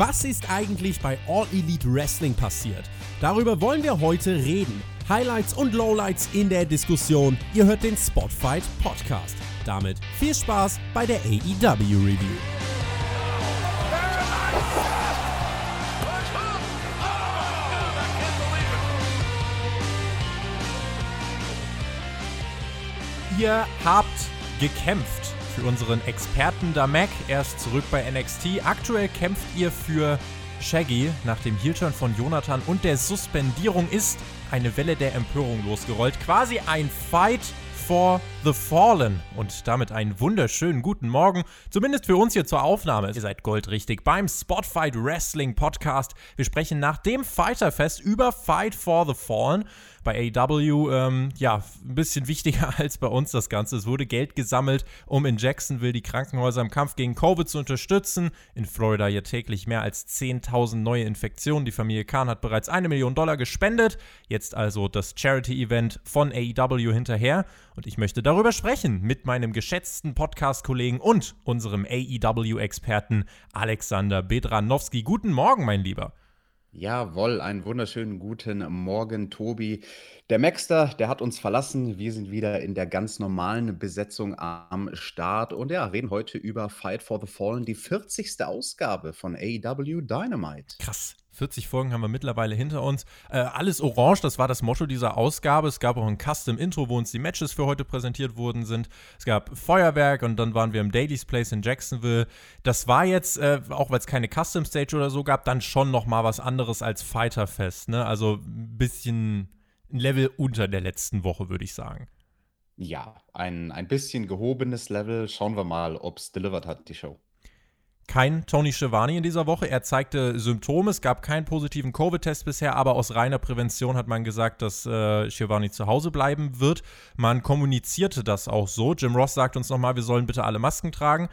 Was ist eigentlich bei All Elite Wrestling passiert? Darüber wollen wir heute reden. Highlights und Lowlights in der Diskussion. Ihr hört den Spotfight Podcast. Damit viel Spaß bei der AEW Review. Ihr habt gekämpft für unseren Experten da Mac. Er ist zurück bei NXT. Aktuell kämpft ihr für Shaggy. Nach dem Heel-Turn von Jonathan und der Suspendierung ist eine Welle der Empörung losgerollt. Quasi ein Fight for the Fallen. Und damit einen wunderschönen guten Morgen, zumindest für uns hier zur Aufnahme. Ihr seid goldrichtig beim Spotfight Wrestling Podcast. Wir sprechen nach dem Fighterfest über Fight for the Fallen bei AW ähm, ja ein bisschen wichtiger als bei uns das Ganze. Es wurde Geld gesammelt, um in Jacksonville die Krankenhäuser im Kampf gegen Covid zu unterstützen. In Florida ja täglich mehr als 10.000 neue Infektionen. Die Familie Kahn hat bereits eine Million Dollar gespendet. Jetzt also das Charity-Event von AEW hinterher. Und ich möchte darüber sprechen mit meinem geschätzten Podcast-Kollegen und unserem AEW-Experten Alexander Bedranowski. Guten Morgen, mein Lieber. Jawohl, einen wunderschönen guten Morgen, Tobi. Der Maxter, der hat uns verlassen. Wir sind wieder in der ganz normalen Besetzung am Start und ja, reden heute über Fight for the Fallen, die 40. Ausgabe von AEW Dynamite. Krass. 40 Folgen haben wir mittlerweile hinter uns. Äh, alles orange, das war das Motto dieser Ausgabe. Es gab auch ein Custom-Intro, wo uns die Matches für heute präsentiert worden sind. Es gab Feuerwerk und dann waren wir im Daily's Place in Jacksonville. Das war jetzt, äh, auch weil es keine Custom-Stage oder so gab, dann schon noch mal was anderes als Fighterfest. Ne? Also ein bisschen ein Level unter der letzten Woche, würde ich sagen. Ja, ein, ein bisschen gehobenes Level. Schauen wir mal, ob es delivered hat, die Show kein Tony Schiavone in dieser Woche. Er zeigte Symptome. Es gab keinen positiven Covid-Test bisher, aber aus reiner Prävention hat man gesagt, dass äh, Schiavone zu Hause bleiben wird. Man kommunizierte das auch so. Jim Ross sagt uns nochmal, wir sollen bitte alle Masken tragen.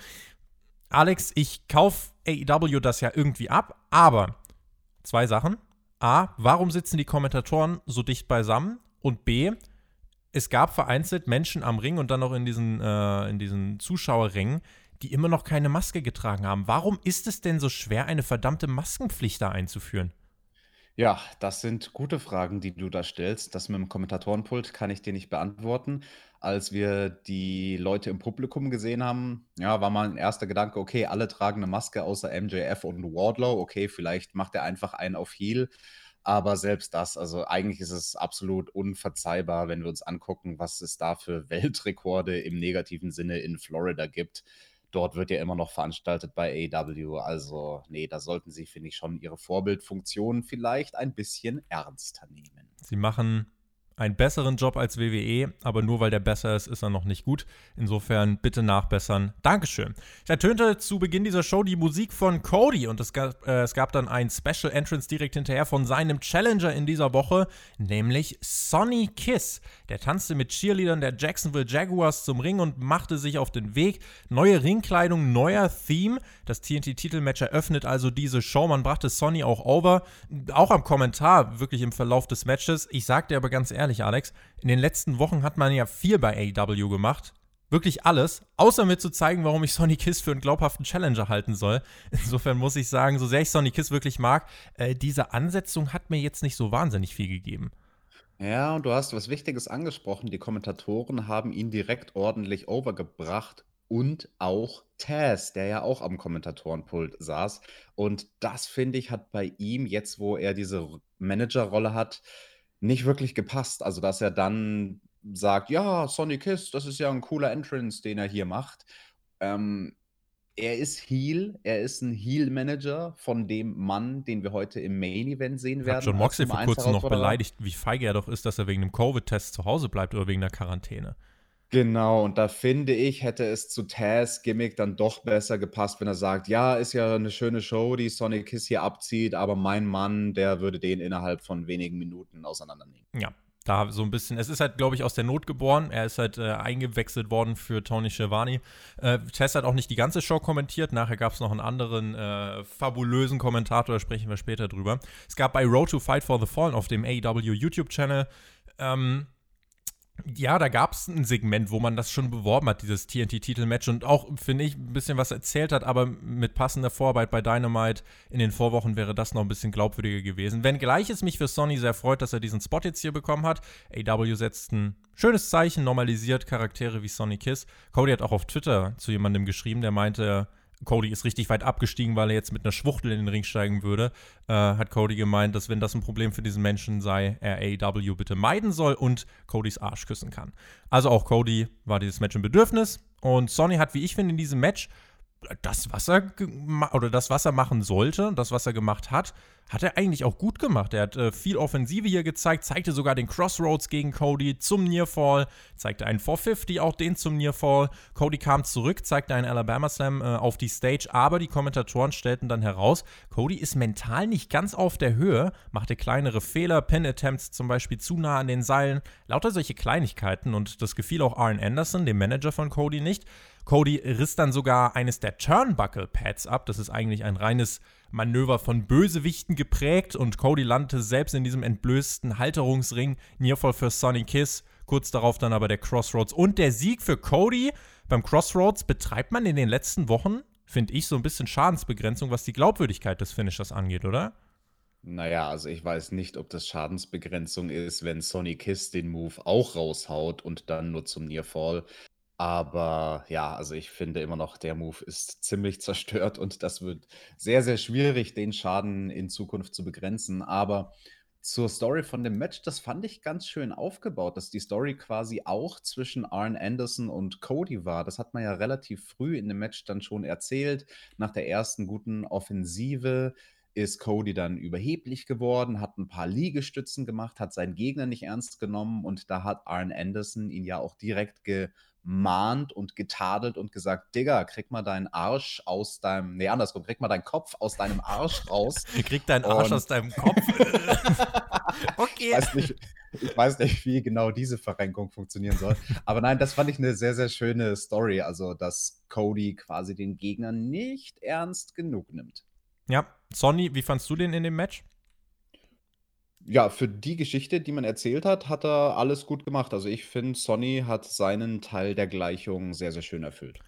Alex, ich kaufe AEW das ja irgendwie ab, aber zwei Sachen. A, warum sitzen die Kommentatoren so dicht beisammen? Und B, es gab vereinzelt Menschen am Ring und dann auch in diesen, äh, in diesen Zuschauerringen, die immer noch keine Maske getragen haben. Warum ist es denn so schwer, eine verdammte Maskenpflicht da einzuführen? Ja, das sind gute Fragen, die du da stellst. Das mit dem Kommentatorenpult kann ich dir nicht beantworten. Als wir die Leute im Publikum gesehen haben, ja, war ein erster Gedanke, okay, alle tragen eine Maske außer MJF und Wardlow. Okay, vielleicht macht er einfach einen auf Heal. Aber selbst das, also eigentlich ist es absolut unverzeihbar, wenn wir uns angucken, was es da für Weltrekorde im negativen Sinne in Florida gibt dort wird ja immer noch veranstaltet bei AW. Also, nee, da sollten sie, finde ich, schon ihre Vorbildfunktion vielleicht ein bisschen ernster nehmen. Sie machen einen besseren Job als WWE, aber nur weil der besser ist, ist er noch nicht gut. Insofern bitte nachbessern. Dankeschön. Ich ertönte zu Beginn dieser Show die Musik von Cody und es gab, äh, es gab dann ein Special Entrance direkt hinterher von seinem Challenger in dieser Woche, nämlich Sonny Kiss. Der tanzte mit Cheerleadern der Jacksonville Jaguars zum Ring und machte sich auf den Weg. Neue Ringkleidung, neuer Theme. Das TNT-Titelmatch eröffnet also diese Show. Man brachte Sonny auch over. Auch am Kommentar, wirklich im Verlauf des Matches. Ich sag dir aber ganz ehrlich, ehrlich, Alex, in den letzten Wochen hat man ja viel bei AEW gemacht. Wirklich alles, außer mir zu zeigen, warum ich Sonny Kiss für einen glaubhaften Challenger halten soll. Insofern muss ich sagen, so sehr ich Sonny Kiss wirklich mag, äh, diese Ansetzung hat mir jetzt nicht so wahnsinnig viel gegeben. Ja, und du hast was Wichtiges angesprochen. Die Kommentatoren haben ihn direkt ordentlich overgebracht und auch Taz, der ja auch am Kommentatorenpult saß. Und das, finde ich, hat bei ihm jetzt, wo er diese Managerrolle hat, nicht wirklich gepasst. Also, dass er dann sagt: „Ja, Sonny Kiss, das ist ja ein cooler Entrance, den er hier macht.“ Ähm, er ist Heel, er ist ein Heel-Manager von dem Mann, den wir heute im Main Event sehen werden. Hat John Moxley vor kurzem noch beleidigt, wie feige er doch ist, dass er wegen dem Covid-Test zu Hause bleibt oder wegen der Quarantäne. Genau, und da finde ich, hätte es zu Taz Gimmick dann doch besser gepasst, wenn er sagt: „Ja, ist ja eine schöne Show, die Sonic Kiss hier abzieht, aber mein Mann, der würde den innerhalb von wenigen Minuten auseinandernehmen.“ Ja, da so ein bisschen es ist halt, glaube ich, aus der Not geboren. Er ist halt, äh, eingewechselt worden für Tony Schiavone. Äh, Tess hat auch nicht die ganze Show kommentiert. Nachher gab es noch einen anderen, äh, fabulösen Kommentator, da sprechen wir später drüber. Es gab bei Road to Fight for the Fallen auf dem AEW YouTube-Channel, ähm Ja, da gab es ein Segment, wo man das schon beworben hat, dieses TNT-Titelmatch und auch, finde ich, ein bisschen was erzählt hat, aber mit passender Vorarbeit bei Dynamite in den Vorwochen wäre das noch ein bisschen glaubwürdiger gewesen. Wenngleich es mich für Sony sehr freut, dass er diesen Spot jetzt hier bekommen hat. AW setzt ein schönes Zeichen, normalisiert Charaktere wie Sonny Kiss. Cody hat auch auf Twitter zu jemandem geschrieben, der meinte, Cody ist richtig weit abgestiegen, weil er jetzt mit einer Schwuchtel in den Ring steigen würde, äh, hat Cody gemeint, dass wenn das ein Problem für diesen Menschen sei, er AEW bitte meiden soll und Codys Arsch küssen kann. Also auch Cody war dieses Match im Bedürfnis und Sonny hat, wie ich finde, in diesem Match das, was er oder das, was er machen sollte, das, was er gemacht hat, hat er eigentlich auch gut gemacht. Er hat äh, viel Offensive hier gezeigt, zeigte sogar den Crossroads gegen Cody zum Nearfall, zeigte einen 450, auch den zum Nearfall. Cody kam zurück, zeigte einen Alabama Slam äh, auf die Stage, aber die Kommentatoren stellten dann heraus, Cody ist mental nicht ganz auf der Höhe, machte kleinere Fehler, Pin-Attempts zum Beispiel zu nah an den Seilen, lauter solche Kleinigkeiten und das gefiel auch Arn Anderson, dem Manager von Cody, nicht. Cody riss dann sogar eines der Turnbuckle-Pads ab. Das ist eigentlich ein reines Manöver von Bösewichten geprägt und Cody landete selbst in diesem entblößten Halterungsring. Nearfall für Sonny Kiss. Kurz darauf dann aber der Crossroads und der Sieg für Cody. Beim Crossroads betreibt man in den letzten Wochen, finde ich, so ein bisschen Schadensbegrenzung, was die Glaubwürdigkeit des Finishers angeht, oder? Naja, also ich weiß nicht, ob das Schadensbegrenzung ist, wenn Sonny Kiss den Move auch raushaut und dann nur zum Nearfall. Aber ja, also ich finde immer noch, der Move ist ziemlich zerstört und das wird sehr, sehr schwierig, den Schaden in Zukunft zu begrenzen. Aber zur Story von dem Match, das fand ich ganz schön aufgebaut, dass die Story quasi auch zwischen Arn Anderson und Cody war. Das hat man ja relativ früh in dem Match dann schon erzählt. Nach der ersten guten Offensive ist Cody dann überheblich geworden, hat ein paar Liegestützen gemacht, hat seinen Gegner nicht ernst genommen und da hat Arn Anderson ihn ja auch direkt ge gemahnt und getadelt und gesagt, Digga, krieg mal deinen Arsch aus deinem, nee, andersrum, krieg mal deinen Kopf aus deinem Arsch raus. krieg deinen Arsch und aus deinem Kopf. okay. Ich weiß, nicht, ich weiß nicht, wie genau diese Verrenkung funktionieren soll. Aber nein, das fand ich eine sehr, sehr schöne Story. Also, dass Cody quasi den Gegner nicht ernst genug nimmt. Ja, Sonny, wie fandst du den in dem Match? Ja, für die Geschichte, die man erzählt hat, hat er alles gut gemacht. Also ich finde, Sonny hat seinen Teil der Gleichung sehr, sehr schön erfüllt.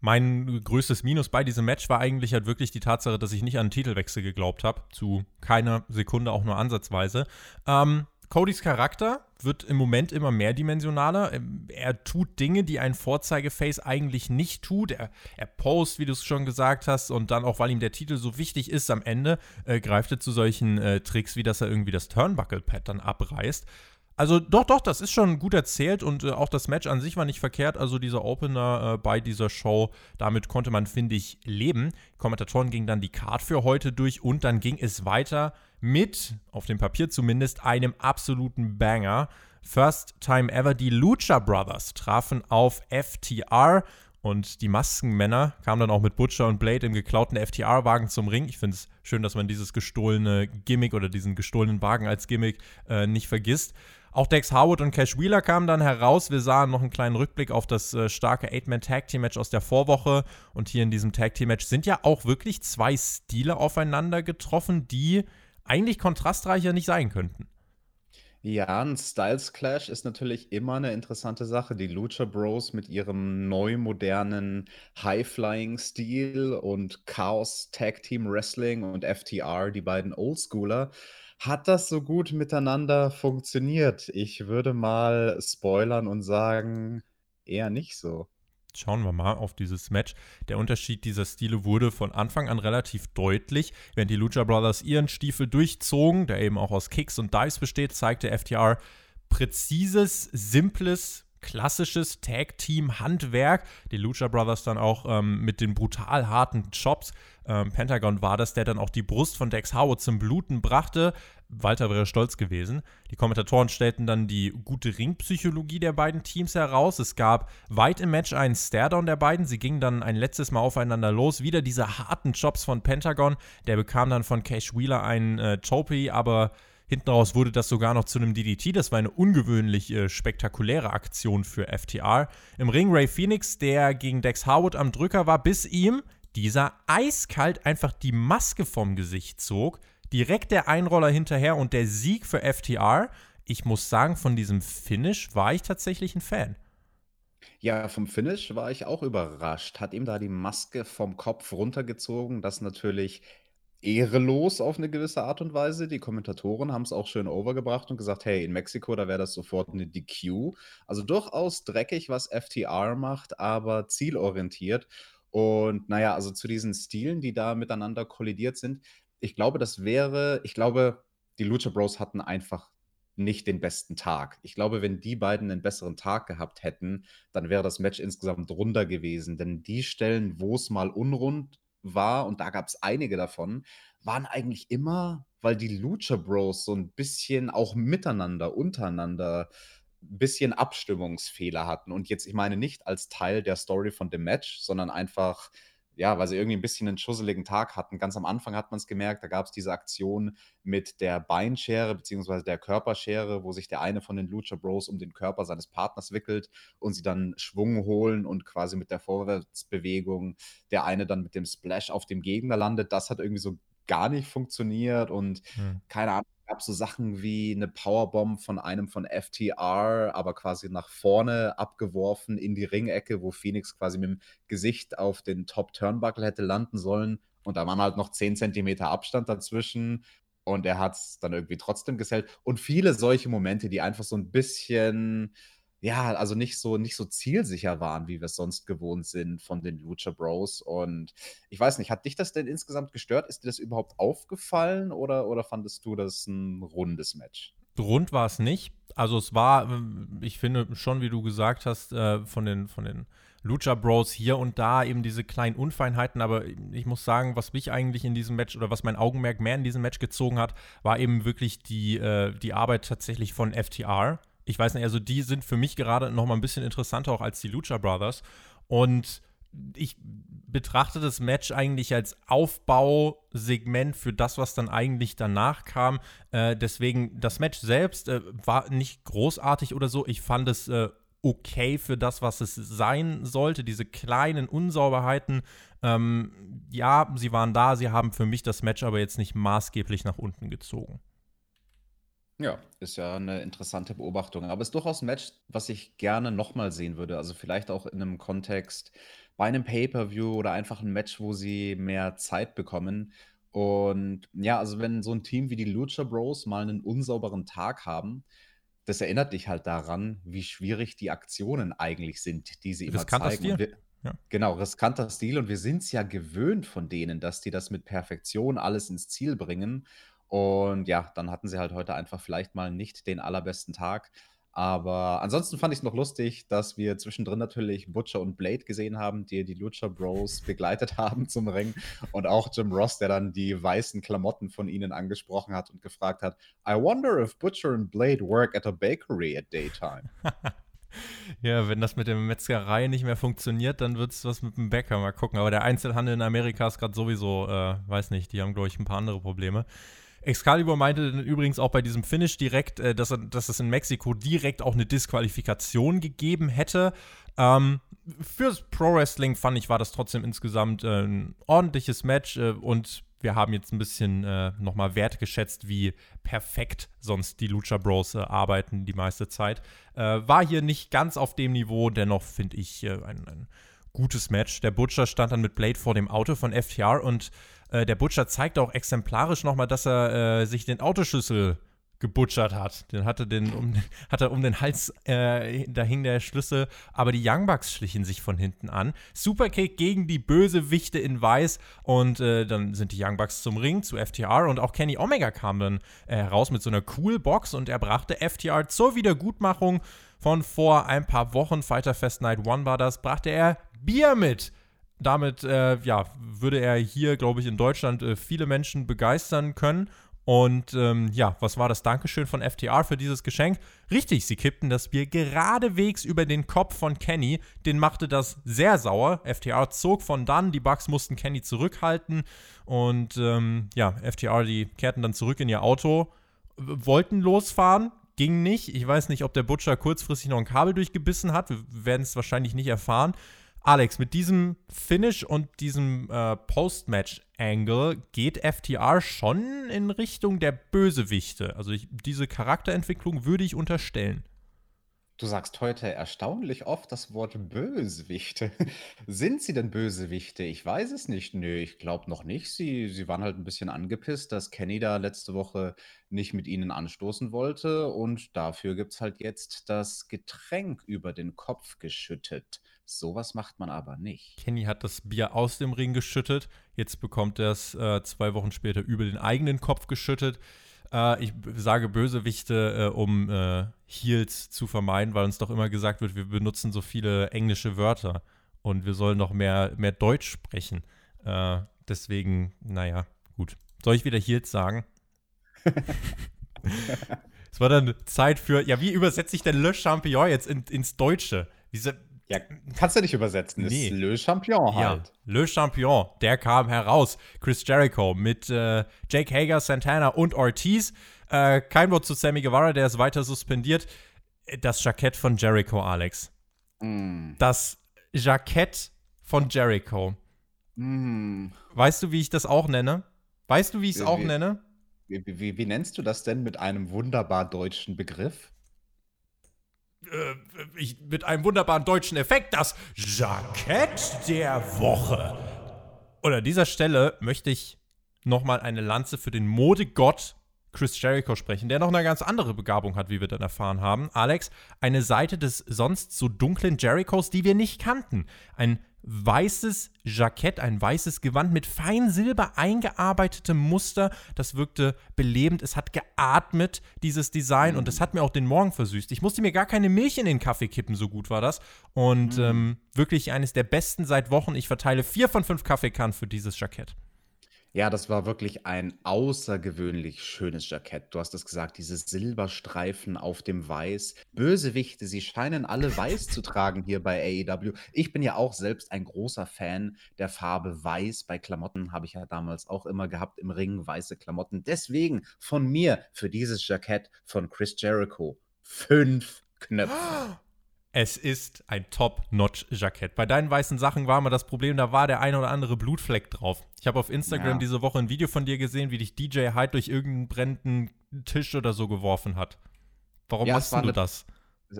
Mein größtes Minus bei diesem Match war eigentlich halt wirklich die Tatsache, dass ich nicht an einen Titelwechsel geglaubt habe. Zu keiner Sekunde, auch nur ansatzweise. Ähm, Codys Charakter wird im Moment immer mehrdimensionaler. Ähm, er tut Dinge, die ein Vorzeigeface eigentlich nicht tut. Er, er post, wie du es schon gesagt hast, und dann auch, weil ihm der Titel so wichtig ist, am Ende äh, greift er zu solchen äh, Tricks, wie dass er irgendwie das Turnbuckle-Pad dann abreißt. Also doch, doch, das ist schon gut erzählt und äh, auch das Match an sich war nicht verkehrt. Also dieser Opener äh, bei dieser Show, damit konnte man, finde ich, leben. Kommentatoren gingen dann die Card für heute durch und dann ging es weiter mit, auf dem Papier zumindest, einem absoluten Banger. First time ever, die Lucha Brothers trafen auf FTR und die Maskenmänner kamen dann auch mit Butcher und Blade im geklauten FTR-Wagen zum Ring. Ich finde es schön, dass man dieses gestohlene Gimmick oder diesen gestohlenen Wagen als Gimmick äh, nicht vergisst. Auch Dex Howard und Cash Wheeler kamen dann heraus. Wir sahen noch einen kleinen Rückblick auf das äh, starke Eight-Man-Tag-Team-Match aus der Vorwoche. Und hier in diesem Tag-Team-Match sind ja auch wirklich zwei Stile aufeinander getroffen, die eigentlich kontrastreicher nicht sein könnten. Ja, ein Styles Clash ist natürlich immer eine interessante Sache. Die Lucha Bros mit ihrem neu modernen High-Flying-Stil und Chaos Tag Team Wrestling und FTR, die beiden Oldschooler. Hat das so gut miteinander funktioniert? Ich würde mal spoilern und sagen, eher nicht so. Schauen wir mal auf dieses Match. Der Unterschied dieser Stile wurde von Anfang an relativ deutlich. Während die Lucha Brothers ihren Stiefel durchzogen, der eben auch aus Kicks und Dives besteht, zeigte FTR präzises, simples, klassisches Tag-Team-Handwerk. Die Lucha Brothers dann auch ähm, mit den brutal harten Chops. Ähm, Pentagon war das, der dann auch die Brust von Dex Howard zum Bluten brachte. Walter wäre stolz gewesen. Die Kommentatoren stellten dann die gute Ringpsychologie der beiden Teams heraus. Es gab weit im Match einen Staredown der beiden. Sie gingen dann ein letztes Mal aufeinander los. Wieder diese harten Chops von Pentagon. Der bekam dann von Cash Wheeler einen äh, Topi, aber hinten raus wurde das sogar noch zu einem DDT. Das war eine ungewöhnlich äh, spektakuläre Aktion für FTR. Im Ring Ray Phoenix, der gegen Dex Harwood am Drücker war, bis ihm dieser eiskalt einfach die Maske vom Gesicht zog direkt der Einroller hinterher und der Sieg für FTR. ich muss sagen, von diesem Finish war ich tatsächlich ein Fan. Ja, vom Finish war ich auch überrascht. Hat ihm da die Maske vom Kopf runtergezogen, das natürlich ehrelos auf eine gewisse Art und Weise. Die Kommentatoren haben es auch schön overgebracht und gesagt: „Hey, in Mexiko, da wäre das sofort eine DQ.“ Also, durchaus dreckig, was FTR macht, aber zielorientiert. Und naja, also zu diesen Stilen, die da miteinander kollidiert sind, ich glaube, das wäre ich glaube, die Lucha Bros hatten einfach nicht den besten Tag. Ich glaube, wenn die beiden einen besseren Tag gehabt hätten, dann wäre das Match insgesamt runder gewesen. Denn die Stellen, wo es mal unrund war, und da gab es einige davon, waren eigentlich immer, weil die Lucha Bros so ein bisschen auch miteinander, untereinander ein bisschen Abstimmungsfehler hatten. Und jetzt, ich meine nicht als Teil der Story von dem Match, sondern einfach ja, weil sie irgendwie ein bisschen einen schusseligen Tag hatten. Ganz am Anfang hat man es gemerkt, da gab es diese Aktion mit der Beinschere beziehungsweise der Körperschere, wo sich der eine von den Lucha Bros um den Körper seines Partners wickelt und sie dann Schwung holen und quasi mit der Vorwärtsbewegung der eine dann mit dem Splash auf dem Gegner landet. Das hat irgendwie so gar nicht funktioniert und mhm. keine Ahnung, so Sachen wie eine Powerbomb von einem von FTR, aber quasi nach vorne abgeworfen in die Ringecke, wo Phoenix quasi mit dem Gesicht auf den Top Turnbuckle hätte landen sollen. Und da waren halt noch 10 Zentimeter Abstand dazwischen. Und er hat es dann irgendwie trotzdem gesellt. Und viele solche Momente, die einfach so ein bisschen ja, also nicht so nicht so zielsicher waren, wie wir es sonst gewohnt sind von den Lucha Bros. Und ich weiß nicht, hat dich das denn insgesamt gestört? Ist dir das überhaupt aufgefallen oder, oder fandest du das ein rundes Match? Rund war es nicht. Also es war, ähm, ich finde schon, wie du gesagt hast, äh, von den, von den Lucha Bros hier und da eben diese kleinen Unfeinheiten, aber ich muss sagen, was mich eigentlich in diesem Match oder was mein Augenmerk mehr in diesem Match gezogen hat, war eben wirklich die, äh, die Arbeit tatsächlich von FTR ich weiß nicht, also die sind für mich gerade noch mal ein bisschen interessanter auch als die Lucha Brothers. Und ich betrachte das Match eigentlich als Aufbausegment für das, was dann eigentlich danach kam. Äh, deswegen, das Match selbst äh, war nicht großartig oder so. Ich fand es äh, okay für das, was es sein sollte. Diese kleinen Unsauberheiten, ähm, ja, sie waren da. Sie haben für mich das Match aber jetzt nicht maßgeblich nach unten gezogen. Ja, ist ja eine interessante Beobachtung. Aber ist durchaus ein Match, was ich gerne nochmal sehen würde. Also vielleicht auch in einem Kontext bei einem Pay-per-View oder einfach ein Match, wo sie mehr Zeit bekommen. Und ja, also wenn so ein Team wie die Lucha Bros mal einen unsauberen Tag haben, das erinnert dich halt daran, wie schwierig die Aktionen eigentlich sind, die sie immer Riskanter zeigen. Stil. Ja. genau, riskanter Stil und wir sind es ja gewöhnt von denen, dass die das mit Perfektion alles ins Ziel bringen. Und ja, dann hatten sie halt heute einfach vielleicht mal nicht den allerbesten Tag. Aber ansonsten fand ich es noch lustig, dass wir zwischendrin natürlich Butcher und Blade gesehen haben, die die Lucha Bros begleitet haben zum Ring. Und auch Jim Ross, der dann die weißen Klamotten von ihnen angesprochen hat und gefragt hat: I wonder if Butcher and Blade work at a bakery at daytime. Ja, wenn das mit der Metzgerei nicht mehr funktioniert, dann wird es was mit dem Bäcker. Mal gucken. Aber der Einzelhandel in Amerika ist gerade sowieso, äh, weiß nicht, die haben, glaube ich, ein paar andere Probleme. Excalibur meinte übrigens auch bei diesem Finish direkt, äh, dass, er, dass es in Mexiko direkt auch eine Disqualifikation gegeben hätte. Ähm, fürs Pro Wrestling fand ich, war das trotzdem insgesamt äh, ein ordentliches Match äh, und wir haben jetzt ein bisschen äh, nochmal wertgeschätzt, wie perfekt sonst die Lucha Bros äh, arbeiten die meiste Zeit. Äh, war hier nicht ganz auf dem Niveau, dennoch finde ich äh, ein, ein gutes Match. Der Butcher stand dann mit Blade vor dem Auto von FTR und äh, der Butcher zeigt auch exemplarisch nochmal, dass er äh, sich den Autoschlüssel gebutschert hat. Den hatte den um, hat er um den Hals, äh, da hing der Schlüssel, aber die Young Bucks schlichen sich von hinten an. Superkick gegen die Bösewichte in Weiß. Und äh, dann sind die Young Bucks zum Ring zu FTR und auch Kenny Omega kam dann äh, heraus mit so einer cool Box. Und er brachte FTR zur Wiedergutmachung. Von vor ein paar Wochen, Fighter Fest Night One war das, brachte er Bier mit damit äh, ja, würde er hier, glaube ich, in Deutschland äh, viele Menschen begeistern können. Und ähm, ja, was war das Dankeschön von FTR für dieses Geschenk? Richtig, sie kippten das Bier geradewegs über den Kopf von Kenny. Den machte das sehr sauer. FTR zog von dann, die Bugs mussten Kenny zurückhalten. Und ähm, ja, FTR, die kehrten dann zurück in ihr Auto, wollten losfahren, ging nicht. Ich weiß nicht, ob der Butcher kurzfristig noch ein Kabel durchgebissen hat. Wir werden es wahrscheinlich nicht erfahren. Alex, mit diesem Finish und diesem äh, Post-Match-Angle geht FTR schon in Richtung der Bösewichte. Also ich, diese Charakterentwicklung würde ich unterstellen. Du sagst heute erstaunlich oft das Wort Bösewichte. Sind sie denn Bösewichte? Ich weiß es nicht. Nö, ich glaube noch nicht. Sie, sie waren halt ein bisschen angepisst, dass Kenny da letzte Woche nicht mit ihnen anstoßen wollte. Und dafür gibt es halt jetzt das Getränk über den Kopf geschüttet. Sowas macht man aber nicht. Kenny hat das Bier aus dem Ring geschüttet. Jetzt bekommt er es äh, zwei Wochen später über den eigenen Kopf geschüttet. Äh, ich sage Bösewichte, äh, um äh, Heels zu vermeiden, weil uns doch immer gesagt wird, wir benutzen so viele englische Wörter und wir sollen noch mehr, mehr Deutsch sprechen. Äh, deswegen, naja, gut. Soll ich wieder Heels sagen? es war dann Zeit für, ja, wie übersetze ich denn Le Champion jetzt in, ins Deutsche? Diese, ja, kannst du nicht übersetzen. Nee. Ist Le Champion halt. Ja, Le Champion, der kam heraus. Chris Jericho mit äh, Jake Hager, Santana und Ortiz. Äh, kein Wort zu Sammy Guevara, der ist weiter suspendiert. Das Jackett von Jericho, Alex. Mm. Das Jackett von Jericho. Mm. Weißt du, wie ich das auch nenne? Weißt du, wie ich es auch nenne? Wie, wie, wie nennst du das denn mit einem wunderbar deutschen Begriff? Äh, ich, mit einem wunderbaren deutschen Effekt, das Jackett der Woche. Und an dieser Stelle möchte ich nochmal eine Lanze für den Modegott Chris Jericho sprechen, der noch eine ganz andere Begabung hat, wie wir dann erfahren haben. Alex, eine Seite des sonst so dunklen Jerichos, die wir nicht kannten. Ein weißes Jackett, ein weißes Gewand mit fein silber eingearbeitetem Muster. Das wirkte belebend. Es hat geatmet, dieses Design. Und es hat mir auch den Morgen versüßt. Ich musste mir gar keine Milch in den Kaffee kippen, so gut war das. Und mm. ähm, wirklich eines der besten seit Wochen. Ich verteile vier von fünf Kaffeekannen für dieses Jackett. Ja, das war wirklich ein außergewöhnlich schönes Jackett. Du hast es gesagt, diese Silberstreifen auf dem Weiß. Bösewichte, sie scheinen alle weiß zu tragen hier bei AEW. Ich bin ja auch selbst ein großer Fan der Farbe Weiß. Bei Klamotten habe ich ja damals auch immer gehabt im Ring weiße Klamotten. Deswegen von mir für dieses Jackett von Chris Jericho fünf Knöpfe. Es ist ein Top-Notch-Jackett. Bei deinen weißen Sachen war mal das Problem, da war der ein oder andere Blutfleck drauf. Ich habe auf Instagram ja. diese Woche ein Video von dir gesehen, wie dich DJ Hyde durch irgendeinen brennenden Tisch oder so geworfen hat. Warum ja, machst du eine, das?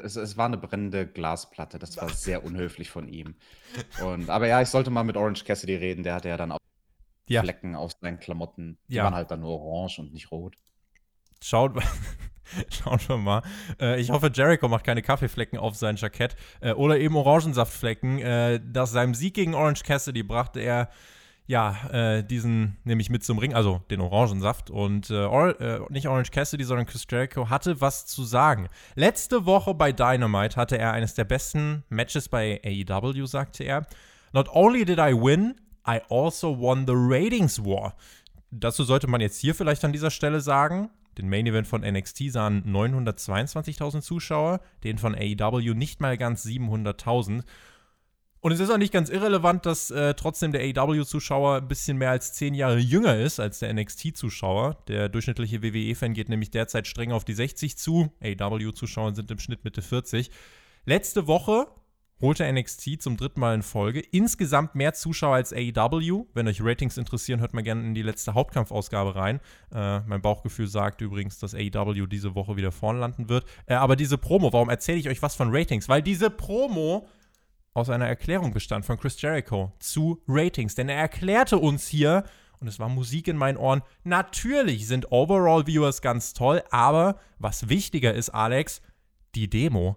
Es, es, war eine brennende Glasplatte. Das war sehr unhöflich von ihm. Und, aber ja, ich sollte mal mit Orange Cassidy reden. Der hatte ja dann auch ja. Flecken auf seinen Klamotten. Die waren halt dann nur orange und nicht rot. Schaut, Schauen wir mal. Äh, ich hoffe, Jericho macht keine Kaffeeflecken auf sein Jackett äh, oder eben Orangensaftflecken. Äh, nach seinem Sieg gegen Orange Cassidy brachte er ja, äh, diesen nämlich mit zum Ring, also den Orangensaft. Und äh, Or äh, nicht Orange Cassidy, sondern Chris Jericho hatte was zu sagen. Letzte Woche bei Dynamite hatte er eines der besten Matches bei AEW, sagte er. Not only did I win, I also won the Ratings War. Dazu sollte man jetzt hier vielleicht an dieser Stelle sagen, den Main Event von NXT sahen 922.000 Zuschauer, den von AEW nicht mal ganz 700.000. Und es ist auch nicht ganz irrelevant, dass äh, trotzdem der AEW-Zuschauer ein bisschen mehr als 10 Jahre jünger ist als der NXT-Zuschauer. Der durchschnittliche WWE-Fan geht nämlich derzeit streng auf die 60 zu. AEW-Zuschauer sind im Schnitt Mitte 40. Letzte Woche holte NXT zum dritten Mal in Folge. Insgesamt mehr Zuschauer als AEW. Wenn euch Ratings interessieren, hört mal gerne in die letzte Hauptkampfausgabe rein. Äh, mein Bauchgefühl sagt übrigens, dass AEW diese Woche wieder vorn landen wird. Äh, aber diese Promo, warum erzähle ich euch was von Ratings? Weil diese Promo aus einer Erklärung bestand von Chris Jericho zu Ratings. Denn er erklärte uns hier, und es war Musik in meinen Ohren, natürlich sind Overall-Viewers ganz toll, aber was wichtiger ist, Alex, die Demo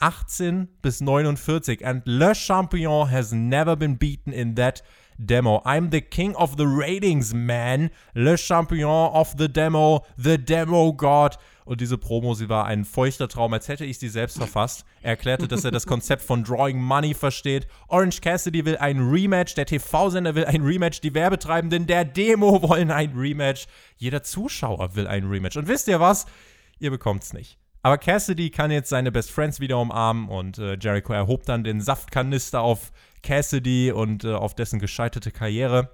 18 bis 49. And Le Champion has never been beaten in that demo. I'm the king of the ratings, man. Le Champion of the demo, the demo god. Und diese Promo, sie war ein feuchter Traum, als hätte ich sie selbst verfasst. Er erklärte, dass er das Konzept von Drawing Money versteht. Orange Cassidy will ein Rematch, der TV-Sender will ein Rematch, die Werbetreibenden der Demo wollen ein Rematch. Jeder Zuschauer will ein Rematch. Und wisst ihr was? Ihr bekommt's nicht. Aber Cassidy kann jetzt seine Best Friends wieder umarmen und äh, Jericho erhob dann den Saftkanister auf Cassidy und äh, auf dessen gescheiterte Karriere.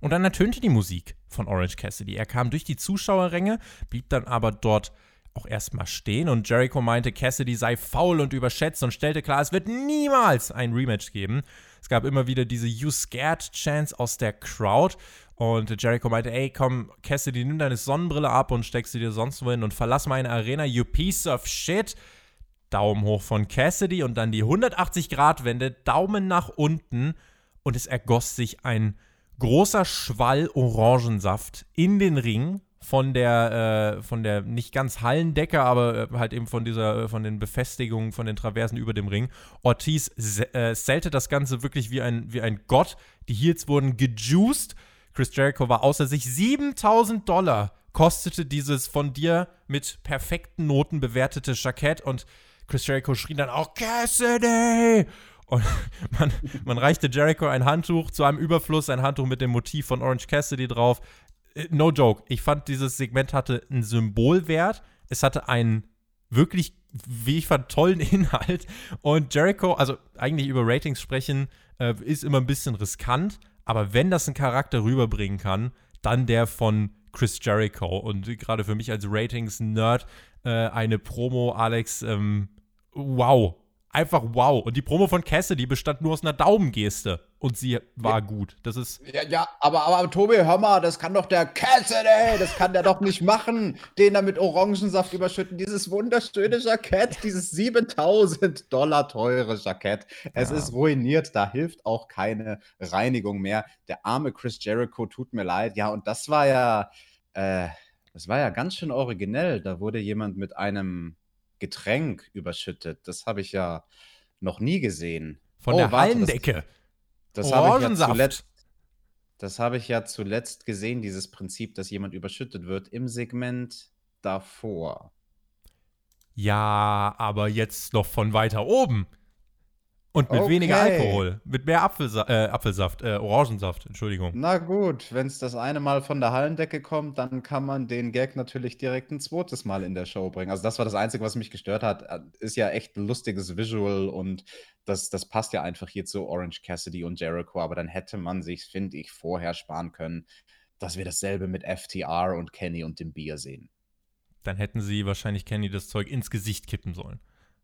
Und dann ertönte die Musik von Orange Cassidy. Er kam durch die Zuschauerränge, blieb dann aber dort auch erstmal stehen und Jericho meinte, Cassidy sei faul und überschätzt und stellte klar, es wird niemals ein Rematch geben. Es gab immer wieder diese You Scared Chance aus der Crowd und Jericho meinte, ey, komm, Cassidy, nimm deine Sonnenbrille ab und steck sie dir sonst wo hin und verlass meine Arena, you piece of shit. Daumen hoch von Cassidy und dann die 180-Grad-Wende, Daumen nach unten und es ergoss sich ein großer Schwall Orangensaft in den Ring von der, äh, von der nicht ganz Hallendecke, aber äh, halt eben von dieser, äh, von den Befestigungen, von den Traversen über dem Ring. Ortiz äh, zählte das Ganze wirklich wie ein, wie ein Gott. Die Heels wurden gejuiced. Chris Jericho war außer sich 7000 Dollar kostete dieses von dir mit perfekten Noten bewertete Jackett und Chris Jericho schrie dann auch Cassidy und man, man reichte Jericho ein Handtuch zu einem Überfluss, ein Handtuch mit dem Motiv von Orange Cassidy drauf. Äh, no joke, ich fand, dieses Segment hatte einen Symbolwert. Es hatte einen wirklich, wie ich fand, tollen Inhalt. Und Jericho, also eigentlich über Ratings sprechen, äh, ist immer ein bisschen riskant. Aber wenn das ein Charakter rüberbringen kann, dann der von Chris Jericho. Und gerade für mich als Ratings-Nerd äh, eine Promo, Alex, ähm, wow einfach wow. Und die Promo von Cassidy bestand nur aus einer Daumengeste. Und sie war ja. gut. Das ist. Ja, ja, aber, aber Tobi, hör mal, das kann doch der Cassidy, das kann der doch nicht machen. Den da mit Orangensaft überschütten. Dieses wunderschöne Jackett, dieses 7000 Dollar teure Jackett. Es ja. ist ruiniert. Da hilft auch keine Reinigung mehr. Der arme Chris Jericho tut mir leid. Ja, und das war ja. Äh, das war ja ganz schön originell. Da wurde jemand mit einem Getränk überschüttet. Das habe ich ja noch nie gesehen. Von oh, der warte, Hallendecke. Das, das habe ich ja zuletzt. Das habe ich ja zuletzt gesehen, dieses Prinzip, dass jemand überschüttet wird im Segment davor. Ja, aber jetzt noch von weiter oben. Und mit okay. weniger Alkohol. Mit mehr Apfelsa äh, Apfelsaft, äh, Orangensaft, Entschuldigung. Na gut, wenn es das eine Mal von der Hallendecke kommt, dann kann man den Gag natürlich direkt ein zweites Mal in der Show bringen. Also, das war das Einzige, was mich gestört hat. Äh, ist ja echt ein lustiges Visual und das, das passt ja einfach hier zu Orange Cassidy und Jericho. Aber dann hätte man sich, finde ich, vorher sparen können, dass wir dasselbe mit FTR und Kenny und dem Bier sehen. Dann hätten sie wahrscheinlich Kenny das Zeug ins Gesicht kippen sollen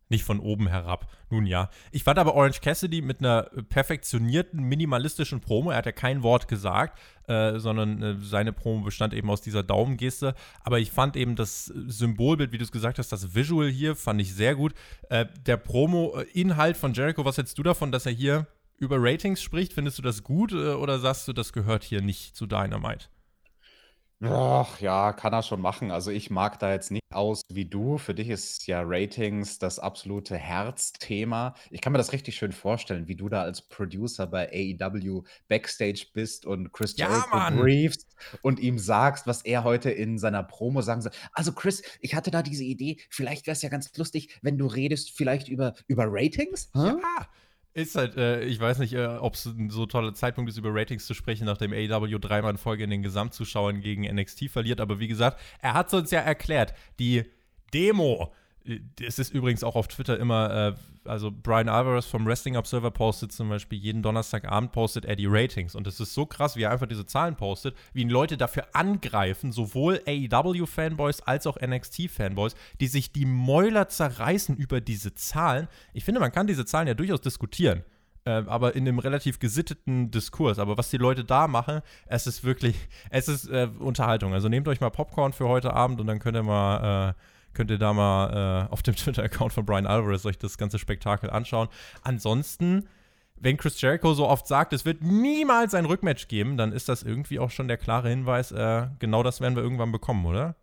nicht von oben herab. Nun ja. Ich fand aber Orange Cassidy mit einer perfektionierten, minimalistischen Promo. Er hat ja kein Wort gesagt, äh, sondern äh, seine Promo bestand eben aus dieser Daumengeste. Aber ich fand eben das Symbolbild, wie du es gesagt hast, das Visual hier, fand ich sehr gut. Äh, der Promo-Inhalt von Jericho, was hältst du davon, dass er hier über Ratings spricht? Findest du das gut äh, oder sagst du, das gehört hier nicht zu Dynamite? Ach ja, kann er schon machen. Also ich mag da jetzt nicht aus wie du. Für dich ist ja Ratings das absolute Herzthema. Ich kann mir das richtig schön vorstellen, wie du da als Producer bei AEW Backstage bist und Chris Ja, Jericho Mann! briefst und ihm sagst, was er heute in seiner Promo sagen soll. Also Chris, ich hatte da diese Idee, vielleicht wäre es ja ganz lustig, wenn du redest vielleicht über, über Ratings? Hä? Ja, ist halt, äh, ich weiß nicht, äh, ob es ein so toller Zeitpunkt ist, über Ratings zu sprechen, nachdem AEW dreimal in Folge in den Gesamtzuschauern gegen NXT verliert. Aber wie gesagt, er hat es uns ja erklärt. Die Demo es ist übrigens auch auf Twitter immer, äh, also Brian Alvarez vom Wrestling Observer postet zum Beispiel jeden Donnerstagabend postet er die Ratings. Und es ist so krass, wie er einfach diese Zahlen postet, wie ihn Leute dafür angreifen, sowohl AEW-Fanboys als auch NXT-Fanboys, die sich die Mäuler zerreißen über diese Zahlen. Ich finde, man kann diese Zahlen ja durchaus diskutieren. Äh, aber in einem relativ gesitteten Diskurs. Aber was die Leute da machen, es ist wirklich, es ist äh, Unterhaltung. Also nehmt euch mal Popcorn für heute Abend und dann könnt ihr mal äh, könnt ihr da mal äh, auf dem Twitter-Account von Brian Alvarez euch das ganze Spektakel anschauen. Ansonsten, wenn Chris Jericho so oft sagt, es wird niemals ein Rückmatch geben, dann ist das irgendwie auch schon der klare Hinweis, äh, genau das werden wir irgendwann bekommen, oder?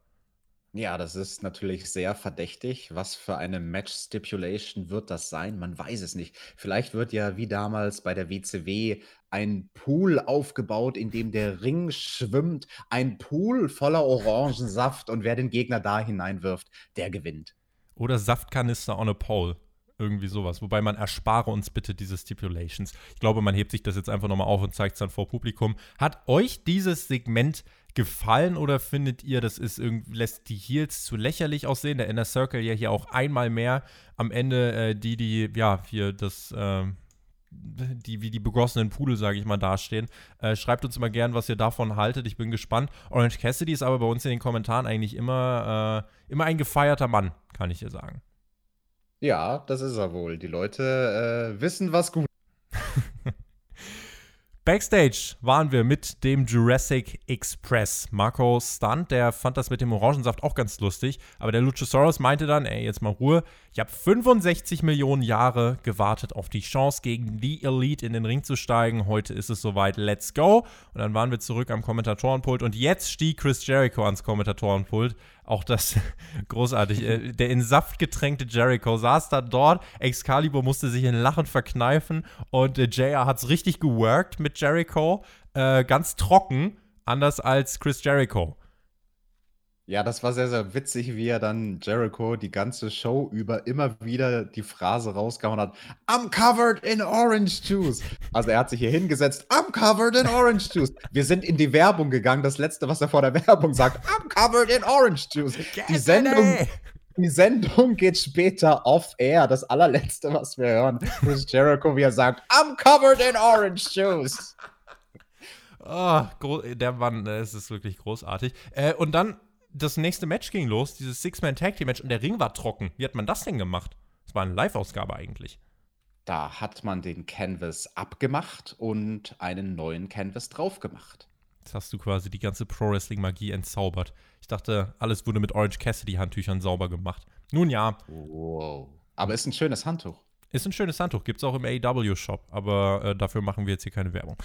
Ja, das ist natürlich sehr verdächtig. Was für eine Match-Stipulation wird das sein? Man weiß es nicht. Vielleicht wird ja wie damals bei der WCW ein Pool aufgebaut, in dem der Ring schwimmt. Ein Pool voller Orangensaft und wer den Gegner da hineinwirft, der gewinnt. Oder Saftkanister on a pole. Irgendwie sowas. Wobei man erspare uns bitte diese Stipulations. Ich glaube, man hebt sich das jetzt einfach nochmal auf und zeigt es dann vor Publikum. Hat euch dieses Segment gefallen oder findet ihr, das ist irgendwie, lässt die Heels zu lächerlich aussehen? Der Inner Circle ja hier auch einmal mehr am Ende äh, die, die, ja, hier das, äh, die wie die begossenen Pudel, sage ich mal, dastehen. Äh, schreibt uns mal gern, was ihr davon haltet. Ich bin gespannt. Orange Cassidy ist aber bei uns in den Kommentaren eigentlich immer, äh, immer ein gefeierter Mann, kann ich dir sagen. Ja, das ist er wohl. Die Leute äh, wissen, was gut Backstage waren wir mit dem Jurassic Express. Marco Stunt, der fand das mit dem Orangensaft auch ganz lustig, aber der Luchasaurus meinte dann, ey, jetzt mal Ruhe, ich habe 65 Millionen Jahre gewartet auf die Chance, gegen die Elite in den Ring zu steigen. Heute ist es soweit, let's go. Und dann waren wir zurück am Kommentatorenpult und jetzt stieg Chris Jericho ans Kommentatorenpult auch das großartig. Äh, der in Saft getränkte Jericho saß da dort. Excalibur musste sich in Lachen verkneifen und äh, JR hat es richtig geworkt mit Jericho. Äh, ganz trocken, anders als Chris Jericho. Ja, das war sehr, sehr witzig, wie er dann Jericho die ganze Show über immer wieder die Phrase rausgehauen hat: I'm covered in orange juice. Also er hat sich hier hingesetzt: I'm covered in orange juice. Wir sind in die Werbung gegangen. Das letzte, was er vor der Werbung sagt: I'm covered in orange juice. Die Sendung. Die Sendung geht später off-air. Das allerletzte, was wir hören, ist Jericho, wie er sagt: I'm covered in orange juice. Oh, der Mann, es ist wirklich großartig. Äh, und dann das nächste Match ging los, dieses Six-Man-Tag-Team-Match, und der Ring war trocken. Wie hat man das denn gemacht? Das war eine Live-Ausgabe eigentlich. Da hat man den Canvas abgemacht und einen neuen Canvas drauf gemacht. Jetzt hast du quasi die ganze Pro-Wrestling-Magie entzaubert. Ich dachte, alles wurde mit Orange Cassidy-Handtüchern sauber gemacht. Nun ja. Wow. Aber ist ein schönes Handtuch. Ist ein schönes Handtuch. Gibt es auch im AEW-Shop. Aber äh, dafür machen wir jetzt hier keine Werbung.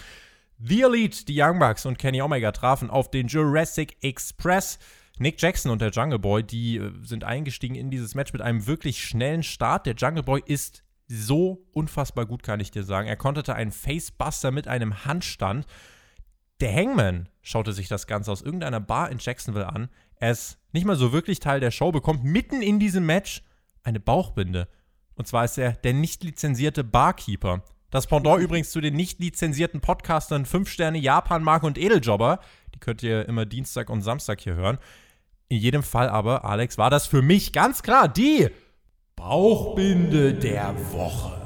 The Elite, die Young Bucks und Kenny Omega trafen auf den Jurassic Express. Nick Jackson und der Jungle Boy, die äh, sind eingestiegen in dieses Match mit einem wirklich schnellen Start. Der Jungle Boy ist so unfassbar gut, kann ich dir sagen. Er konterte einen Facebuster mit einem Handstand. Der Hangman schaute sich das Ganze aus irgendeiner Bar in Jacksonville an. Er ist nicht mal so wirklich Teil der Show, bekommt mitten in diesem Match eine Bauchbinde. Und zwar ist er der nicht lizenzierte Barkeeper. Das Pendant übrigens zu den nicht lizenzierten Podcastern 5 Sterne Japan, Mark und Edeljobber. Die könnt ihr immer Dienstag und Samstag hier hören. In jedem Fall aber, Alex, war das für mich ganz klar die Bauchbinde der Woche.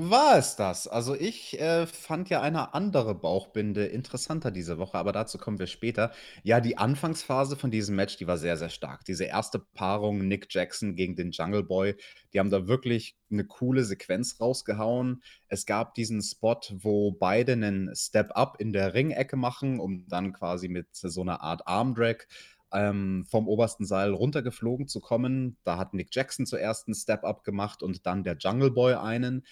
War es das? Also ich äh, fand ja eine andere Bauchbinde interessanter diese Woche, aber dazu kommen wir später. Ja, die Anfangsphase von diesem Match, die war sehr, sehr stark. Diese erste Paarung Nick Jackson gegen den Jungle Boy, die haben da wirklich eine coole Sequenz rausgehauen. Es gab diesen Spot, wo beide einen Step-Up in der Ringecke machen, um dann quasi mit so einer Art Armdrag ähm, vom obersten Seil runtergeflogen zu kommen. Da hat Nick Jackson zuerst einen Step-Up gemacht und dann der Jungle Boy einen.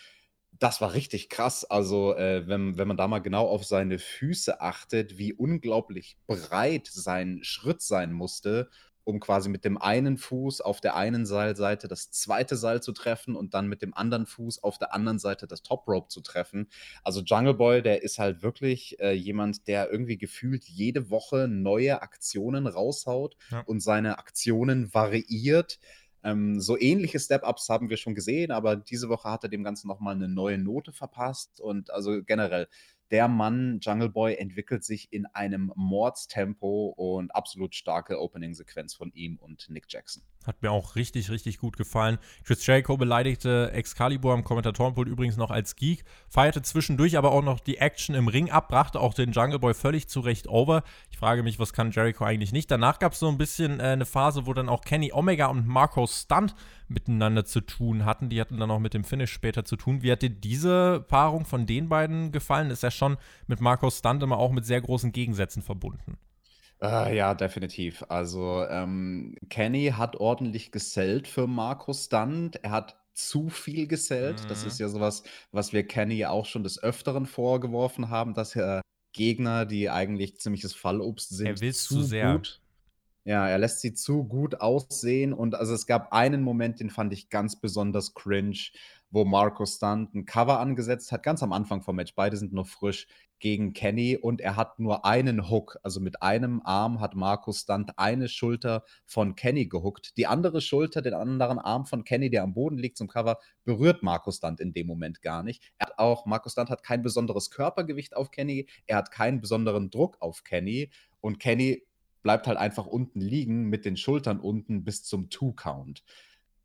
Das war richtig krass. Also, äh, wenn, wenn man da mal genau auf seine Füße achtet, wie unglaublich breit sein Schritt sein musste, um quasi mit dem einen Fuß auf der einen Seilseite das zweite Seil zu treffen und dann mit dem anderen Fuß auf der anderen Seite das Top Rope zu treffen. Also Jungle Boy, der ist halt wirklich äh, jemand, der irgendwie gefühlt jede Woche neue Aktionen raushaut ja. und seine Aktionen variiert. Ähm, so ähnliche Step-Ups haben wir schon gesehen, aber diese Woche hat er dem Ganzen nochmal eine neue Note verpasst und also generell der Mann, Jungle Boy, entwickelt sich in einem Mordstempo und absolut starke Opening-Sequenz von ihm und Nick Jackson. Hat mir auch richtig, richtig gut gefallen. Chris Jericho beleidigte Excalibur am Kommentatorenpult übrigens noch als Geek, feierte zwischendurch aber auch noch die Action im Ring ab, brachte auch den Jungle Boy völlig zurecht over. Ich frage mich, was kann Jericho eigentlich nicht? Danach gab es so ein bisschen äh, eine Phase, wo dann auch Kenny Omega und Marco Stunt miteinander zu tun hatten. Die hatten dann auch mit dem Finish später zu tun. Wie hat dir diese Paarung von den beiden gefallen? Ist ja schon mit Marco Stunt immer auch mit sehr großen Gegensätzen verbunden. Äh, ja, definitiv. Also, ähm, Kenny hat ordentlich gesellt für Marco Stunt. Er hat zu viel gesellt. Das mhm. ist ja sowas, was wir Kenny auch schon des Öfteren vorgeworfen haben, dass er Gegner, die eigentlich ziemliches Fallobst sind, Er will zu sehr. gut ja, er lässt sie zu gut aussehen und also es gab einen Moment, den fand ich ganz besonders cringe, wo Marco Stunt ein Cover angesetzt hat, ganz am Anfang vom Match. Beide sind noch frisch gegen Kenny und er hat nur einen Hook. Also mit einem Arm hat Marco Stunt eine Schulter von Kenny gehuckt. Die andere Schulter, den anderen Arm von Kenny, der am Boden liegt zum Cover, berührt Marco Stunt in dem Moment gar nicht. Er hat auch, Marco Stunt hat kein besonderes Körpergewicht auf Kenny, er hat keinen besonderen Druck auf Kenny und Kenny bleibt halt einfach unten liegen mit den Schultern unten bis zum Two-Count.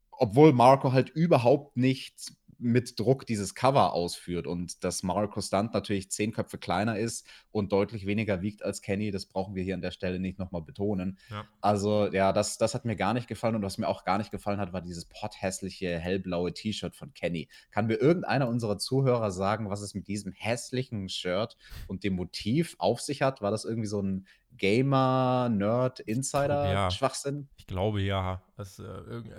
Obwohl Marco halt überhaupt nicht mit Druck dieses Cover ausführt und dass Marco Stunt natürlich zehn Köpfe kleiner ist und deutlich weniger wiegt als Kenny, das brauchen wir hier an der Stelle nicht nochmal betonen. Ja. Also ja, das, das hat mir gar nicht gefallen und was mir auch gar nicht gefallen hat, war dieses potthässliche hellblaue T-Shirt von Kenny. Kann mir irgendeiner unserer Zuhörer sagen, was es mit diesem hässlichen Shirt und dem Motiv auf sich hat? War das irgendwie so ein Gamer, Nerd, Insider-Schwachsinn? Ich glaube ja. Das, äh,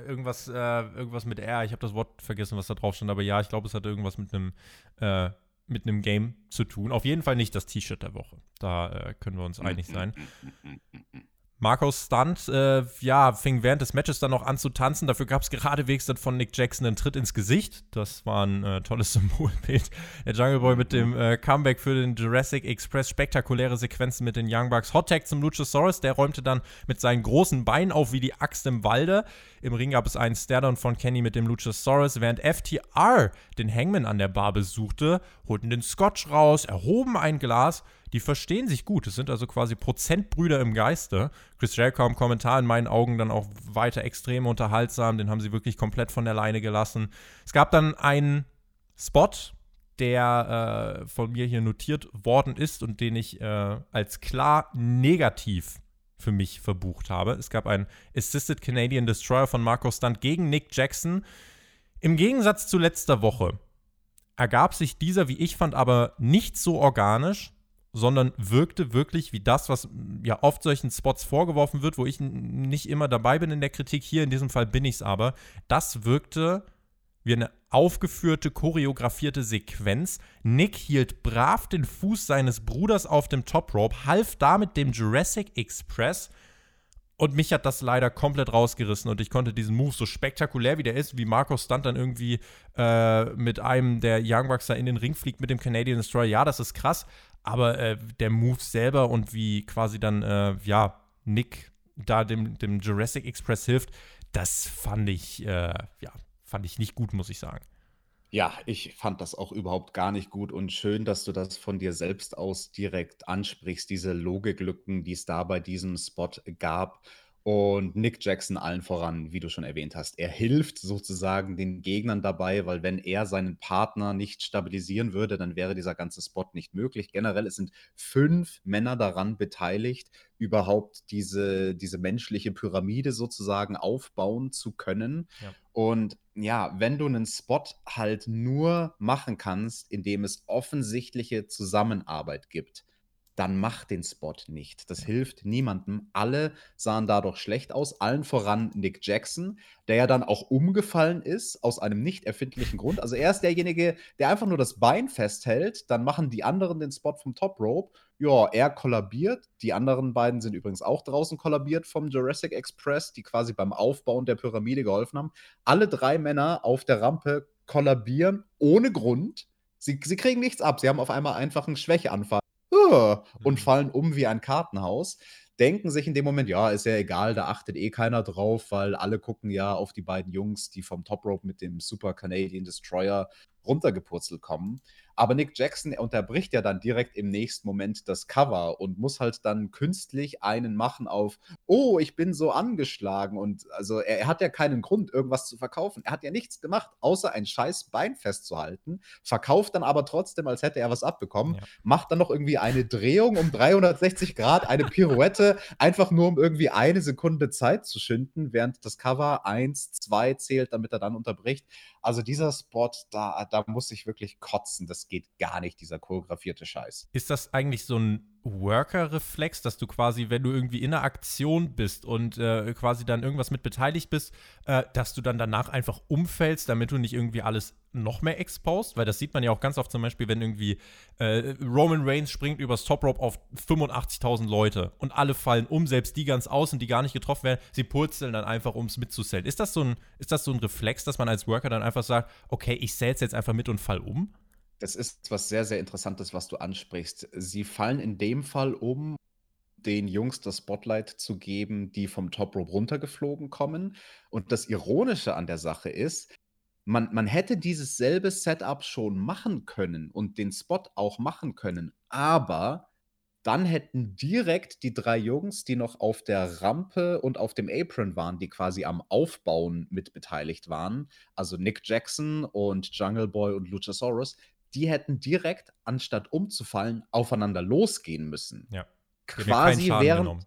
irgendwas, äh, irgendwas mit R. Ich habe das Wort vergessen, was da drauf stand, aber ja, ich glaube, es hat irgendwas mit einem äh, mit einem Game zu tun. Auf jeden Fall nicht das T-Shirt der Woche. Da äh, können wir uns einig sein. Marcos Stunt, äh, ja, fing während des Matches dann noch an zu tanzen. Dafür gab es geradewegs dann von Nick Jackson einen Tritt ins Gesicht. Das war ein äh, tolles Symbolbild. Der Jungle Boy mit dem äh, Comeback für den Jurassic Express. Spektakuläre Sequenzen mit den Young Bucks. Hot Tag zum Luchasaurus. Der räumte dann mit seinen großen Beinen auf wie die Axt im Walde. Im Ring gab es einen Stairdown von Kenny mit dem Luchasaurus. Während FTR den Hangman an der Bar besuchte, holten den Scotch raus, erhoben ein Glas die verstehen sich gut. Es sind also quasi Prozentbrüder im Geiste. Chris Jericho im Kommentar in meinen Augen dann auch weiter extrem unterhaltsam. Den haben sie wirklich komplett von der Leine gelassen. Es gab dann einen Spot, der äh, von mir hier notiert worden ist und den ich äh, als klar negativ für mich verbucht habe. Es gab einen Assisted Canadian Destroyer von Marco Stunt gegen Nick Jackson. Im Gegensatz zu letzter Woche ergab sich dieser, wie ich fand, aber nicht so organisch, sondern wirkte wirklich wie das, was ja oft solchen Spots vorgeworfen wird, wo ich nicht immer dabei bin in der Kritik. Hier in diesem Fall bin ich es aber. Das wirkte wie eine aufgeführte, choreografierte Sequenz. Nick hielt brav den Fuß seines Bruders auf dem Top Rope, half damit dem Jurassic Express und mich hat das leider komplett rausgerissen und ich konnte diesen Move so spektakulär wie der ist, wie Marcos Stunt dann irgendwie äh, mit einem der Young Bucks da in den Ring fliegt mit dem Canadian Destroyer. Ja, das ist krass, aber äh, der Move selber und wie quasi dann, äh, ja, Nick da dem, dem Jurassic Express hilft, das fand ich, äh, ja, fand ich nicht gut, muss ich sagen. Ja, ich fand das auch überhaupt gar nicht gut und schön, dass du das von dir selbst aus direkt ansprichst, diese Logiklücken, die es da bei diesem Spot gab. Und Nick Jackson allen voran, wie du schon erwähnt hast. Er hilft sozusagen den Gegnern dabei, weil wenn er seinen Partner nicht stabilisieren würde, dann wäre dieser ganze Spot nicht möglich. Generell es sind fünf Männer daran beteiligt, überhaupt diese, diese menschliche Pyramide sozusagen aufbauen zu können. Ja. Und ja, wenn du einen Spot halt nur machen kannst, indem es offensichtliche Zusammenarbeit gibt, dann mach den Spot nicht. Das hilft niemandem. Alle sahen dadurch schlecht aus, allen voran Nick Jackson, der ja dann auch umgefallen ist aus einem nicht erfindlichen Grund. Also er ist derjenige, der einfach nur das Bein festhält, dann machen die anderen den Spot vom Top Rope. Ja, er kollabiert. Die anderen beiden sind übrigens auch draußen kollabiert vom Jurassic Express, die quasi beim Aufbauen der Pyramide geholfen haben. Alle drei Männer auf der Rampe kollabieren ohne Grund. Sie, sie kriegen nichts ab. Sie haben auf einmal einfach einen Schwächeanfall und mhm. fallen um wie ein Kartenhaus. Denken sich in dem Moment, ja, ist ja egal, da achtet eh keiner drauf, weil alle gucken ja auf die beiden Jungs, die vom Top Rope mit dem Super Canadian Destroyer runtergepurzelt kommen. Aber Nick Jackson unterbricht ja dann direkt im nächsten Moment das Cover und muss halt dann künstlich einen machen auf, oh, ich bin so angeschlagen. Und also er, er, hat ja keinen Grund, irgendwas zu verkaufen. Er hat ja nichts gemacht, außer ein scheiß Bein festzuhalten, verkauft dann aber trotzdem, als hätte er was abbekommen, ja. macht dann noch irgendwie eine Drehung um 360 Grad, eine Pirouette, einfach nur um irgendwie eine Sekunde Zeit zu schinden, während das Cover 1, 2 zählt, damit er dann unterbricht. Also dieser Spot, da, da muss ich wirklich kotzen. Das geht gar nicht, dieser choreografierte Scheiß. Ist das eigentlich so ein Worker-Reflex, dass du quasi, wenn du irgendwie in einer Aktion bist und äh, quasi dann irgendwas mit beteiligt bist, äh, dass du dann danach einfach umfällst, damit du nicht irgendwie alles noch mehr exposed? Weil das sieht man ja auch ganz oft zum Beispiel, wenn irgendwie äh, Roman Reigns springt übers Top Rope auf 85.000 Leute und alle fallen um, selbst die ganz außen, die gar nicht getroffen werden, sie purzeln dann einfach, um es mitzusellen. Ist das, so ein, ist das so ein Reflex, dass man als Worker dann einfach sagt, okay, ich zähle jetzt einfach mit und fall um? Das ist was sehr, sehr Interessantes, was du ansprichst. Sie fallen in dem Fall um, den Jungs das Spotlight zu geben, die vom Top Rope runtergeflogen kommen. Und das Ironische an der Sache ist, man, man hätte dieses selbe Setup schon machen können und den Spot auch machen können, aber dann hätten direkt die drei Jungs, die noch auf der Rampe und auf dem Apron waren, die quasi am Aufbauen mit beteiligt waren, also Nick Jackson und Jungle Boy und Luchasaurus, die hätten direkt, anstatt umzufallen, aufeinander losgehen müssen. Ja. Quasi während, genommen.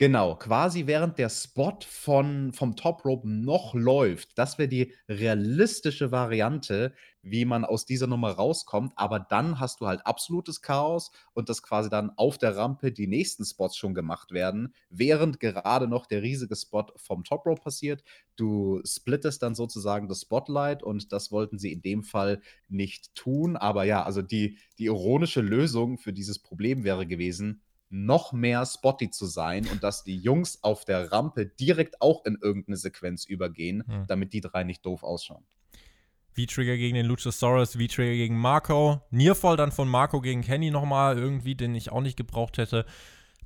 Genau, quasi während der Spot von, vom Top Rope noch läuft. Das wäre die realistische Variante, wie man aus dieser Nummer rauskommt. Aber dann hast du halt absolutes Chaos und dass quasi dann auf der Rampe die nächsten Spots schon gemacht werden, während gerade noch der riesige Spot vom Top Rope passiert. Du splittest dann sozusagen das Spotlight und das wollten sie in dem Fall nicht tun. Aber ja, also die, die ironische Lösung für dieses Problem wäre gewesen, noch mehr spotty zu sein und dass die Jungs auf der Rampe direkt auch in irgendeine Sequenz übergehen, hm. damit die drei nicht doof ausschauen. V-Trigger gegen den Luchasaurus, V-Trigger gegen Marco. Nearfall dann von Marco gegen Kenny nochmal, irgendwie, den ich auch nicht gebraucht hätte.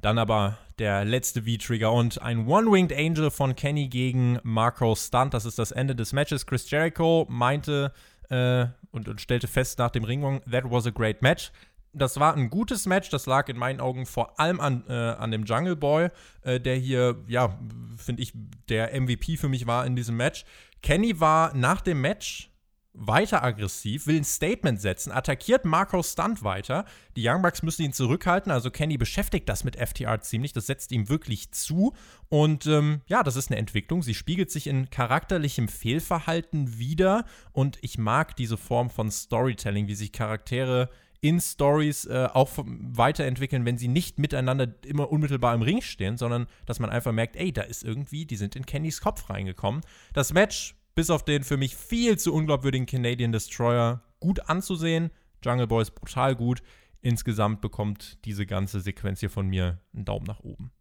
Dann aber der letzte V-Trigger und ein One-Winged Angel von Kenny gegen Marco Stunt. Das ist das Ende des Matches. Chris Jericho meinte äh, und, und stellte fest nach dem Ringwong, that was a great match das war ein gutes Match. Das lag in meinen Augen vor allem an, äh, an dem Jungle Boy, äh, der hier, ja, finde ich, der MVP für mich war in diesem Match. Kenny war nach dem Match weiter aggressiv, will ein Statement setzen, attackiert Marco Stunt weiter. Die Young Bucks müssen ihn zurückhalten, also Kenny beschäftigt das mit FTR ziemlich, das setzt ihm wirklich zu. Und ähm, ja, das ist eine Entwicklung. Sie spiegelt sich in charakterlichem Fehlverhalten wieder und ich mag diese Form von Storytelling, wie sich Charaktere in Stories äh, auch weiterentwickeln, wenn sie nicht miteinander immer unmittelbar im Ring stehen, sondern dass man einfach merkt, ey, da ist irgendwie, die sind in Kennys Kopf reingekommen. Das Match, bis auf den für mich viel zu unglaubwürdigen Canadian Destroyer, gut anzusehen. Jungle Boy ist brutal gut. Insgesamt bekommt diese ganze Sequenz hier von mir einen Daumen nach oben.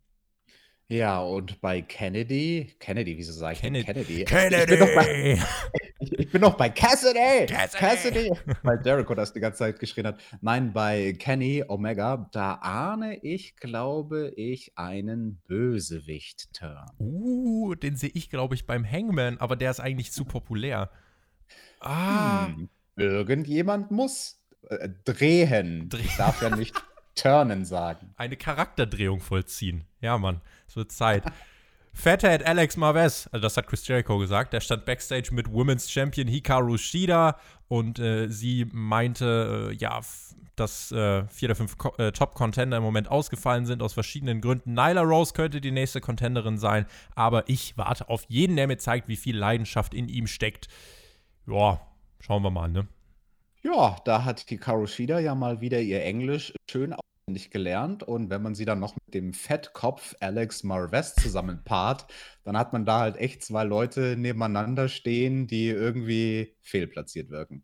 Ja, und bei Kennedy, Kennedy, wieso sage ich Kennedy. Kennedy? Kennedy! Ich bin, bei, bin noch bei Cassidy! Cassidy! Cassidy! Weil Jericho das die ganze Zeit geschrien hat. Nein, bei Kenny Omega, da ahne ich, glaube ich, einen Bösewicht-Turn. Uh, den sehe ich, glaube ich, beim Hangman, aber der ist eigentlich zu populär. Ah. Hm, irgendjemand muss äh, drehen. Dreh ich darf ja nicht turnen sagen. Eine Charakterdrehung vollziehen. Ja, Mann, es wird Zeit. Fathead Alex Marvez, also das hat Chris Jericho gesagt, der stand backstage mit Women's Champion Hikaru Shida und äh, sie meinte, äh, ja, dass äh, vier der fünf äh, Top-Contender im Moment ausgefallen sind aus verschiedenen Gründen. Nyla Rose könnte die nächste Contenderin sein, aber ich warte auf jeden, der mir zeigt, wie viel Leidenschaft in ihm steckt. Ja, schauen wir mal, ne? Ja, da hat Hikaru Shida ja mal wieder ihr Englisch schön auswendig gelernt und wenn man sie dann noch mit dem Fettkopf Alex Marvez zusammenpaart, dann hat man da halt echt zwei Leute nebeneinander stehen, die irgendwie fehlplatziert wirken.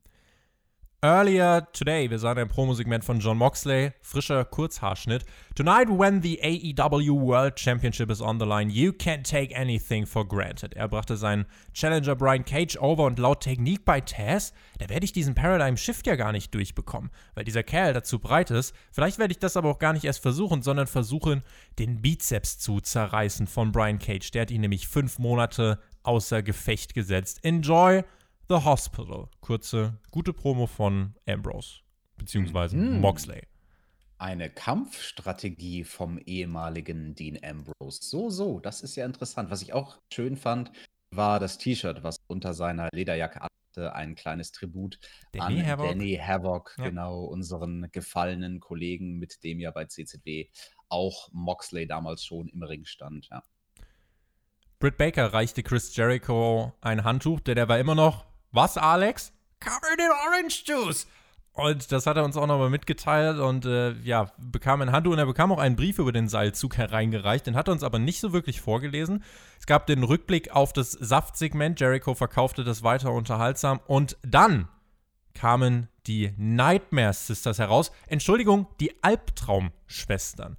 Earlier today, wir sahen ein Promosegment von John Moxley, frischer Kurzhaarschnitt. Tonight, when the AEW World Championship is on the line, you can't take anything for granted. Er brachte seinen Challenger Brian Cage over und laut Technik bei Taz, da werde ich diesen Paradigm Shift ja gar nicht durchbekommen, weil dieser Kerl dazu breit ist. Vielleicht werde ich das aber auch gar nicht erst versuchen, sondern versuchen, den Bizeps zu zerreißen von Brian Cage. Der hat ihn nämlich fünf Monate außer Gefecht gesetzt. Enjoy! The Hospital. Kurze, gute Promo von Ambrose, beziehungsweise mhm. Moxley. Eine Kampfstrategie vom ehemaligen Dean Ambrose. So, so, das ist ja interessant. Was ich auch schön fand, war das T-Shirt, was unter seiner Lederjacke hatte. Ein kleines Tribut Danny an Havoc. Danny Havoc, ja. genau, unseren gefallenen Kollegen, mit dem ja bei CZW auch Moxley damals schon im Ring stand. Ja. Britt Baker reichte Chris Jericho ein Handtuch, der der war immer noch was, Alex? Covered in Orange Juice. Und das hat er uns auch nochmal mitgeteilt und äh, ja, bekam ein Handtuch und er bekam auch einen Brief über den Seilzug hereingereicht. Den hat er uns aber nicht so wirklich vorgelesen. Es gab den Rückblick auf das Saftsegment. Jericho verkaufte das weiter unterhaltsam. Und dann kamen die Nightmare Sisters heraus. Entschuldigung, die Albtraumschwestern.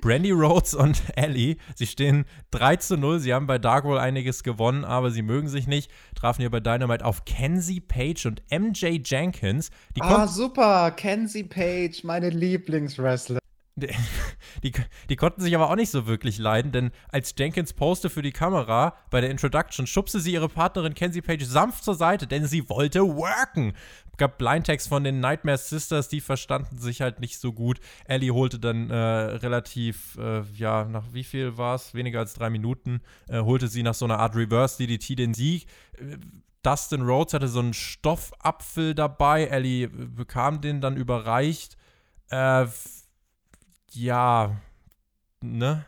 Brandy Rhodes und Ellie, sie stehen 3 zu 0. Sie haben bei Dark wohl einiges gewonnen, aber sie mögen sich nicht. Trafen hier bei Dynamite auf Kenzie Page und MJ Jenkins. ah, super. Kenzie Page, meine Lieblingswrestler. Die, die, konnten sich aber auch nicht so wirklich leiden, denn als Jenkins poste für die Kamera bei der Introduction, schubste sie ihre Partnerin Kenzie Page sanft zur Seite, denn sie wollte worken. Gab Blindtext von den Nightmare Sisters, die verstanden sich halt nicht so gut. Ellie holte dann äh, relativ, äh, ja, nach wie viel war es? Weniger als drei Minuten, äh, holte sie nach so einer Art Reverse DDT den Sieg. Äh, Dustin Rhodes hatte so einen Stoffapfel dabei. Ellie bekam den dann überreicht. Äh, ja, ne?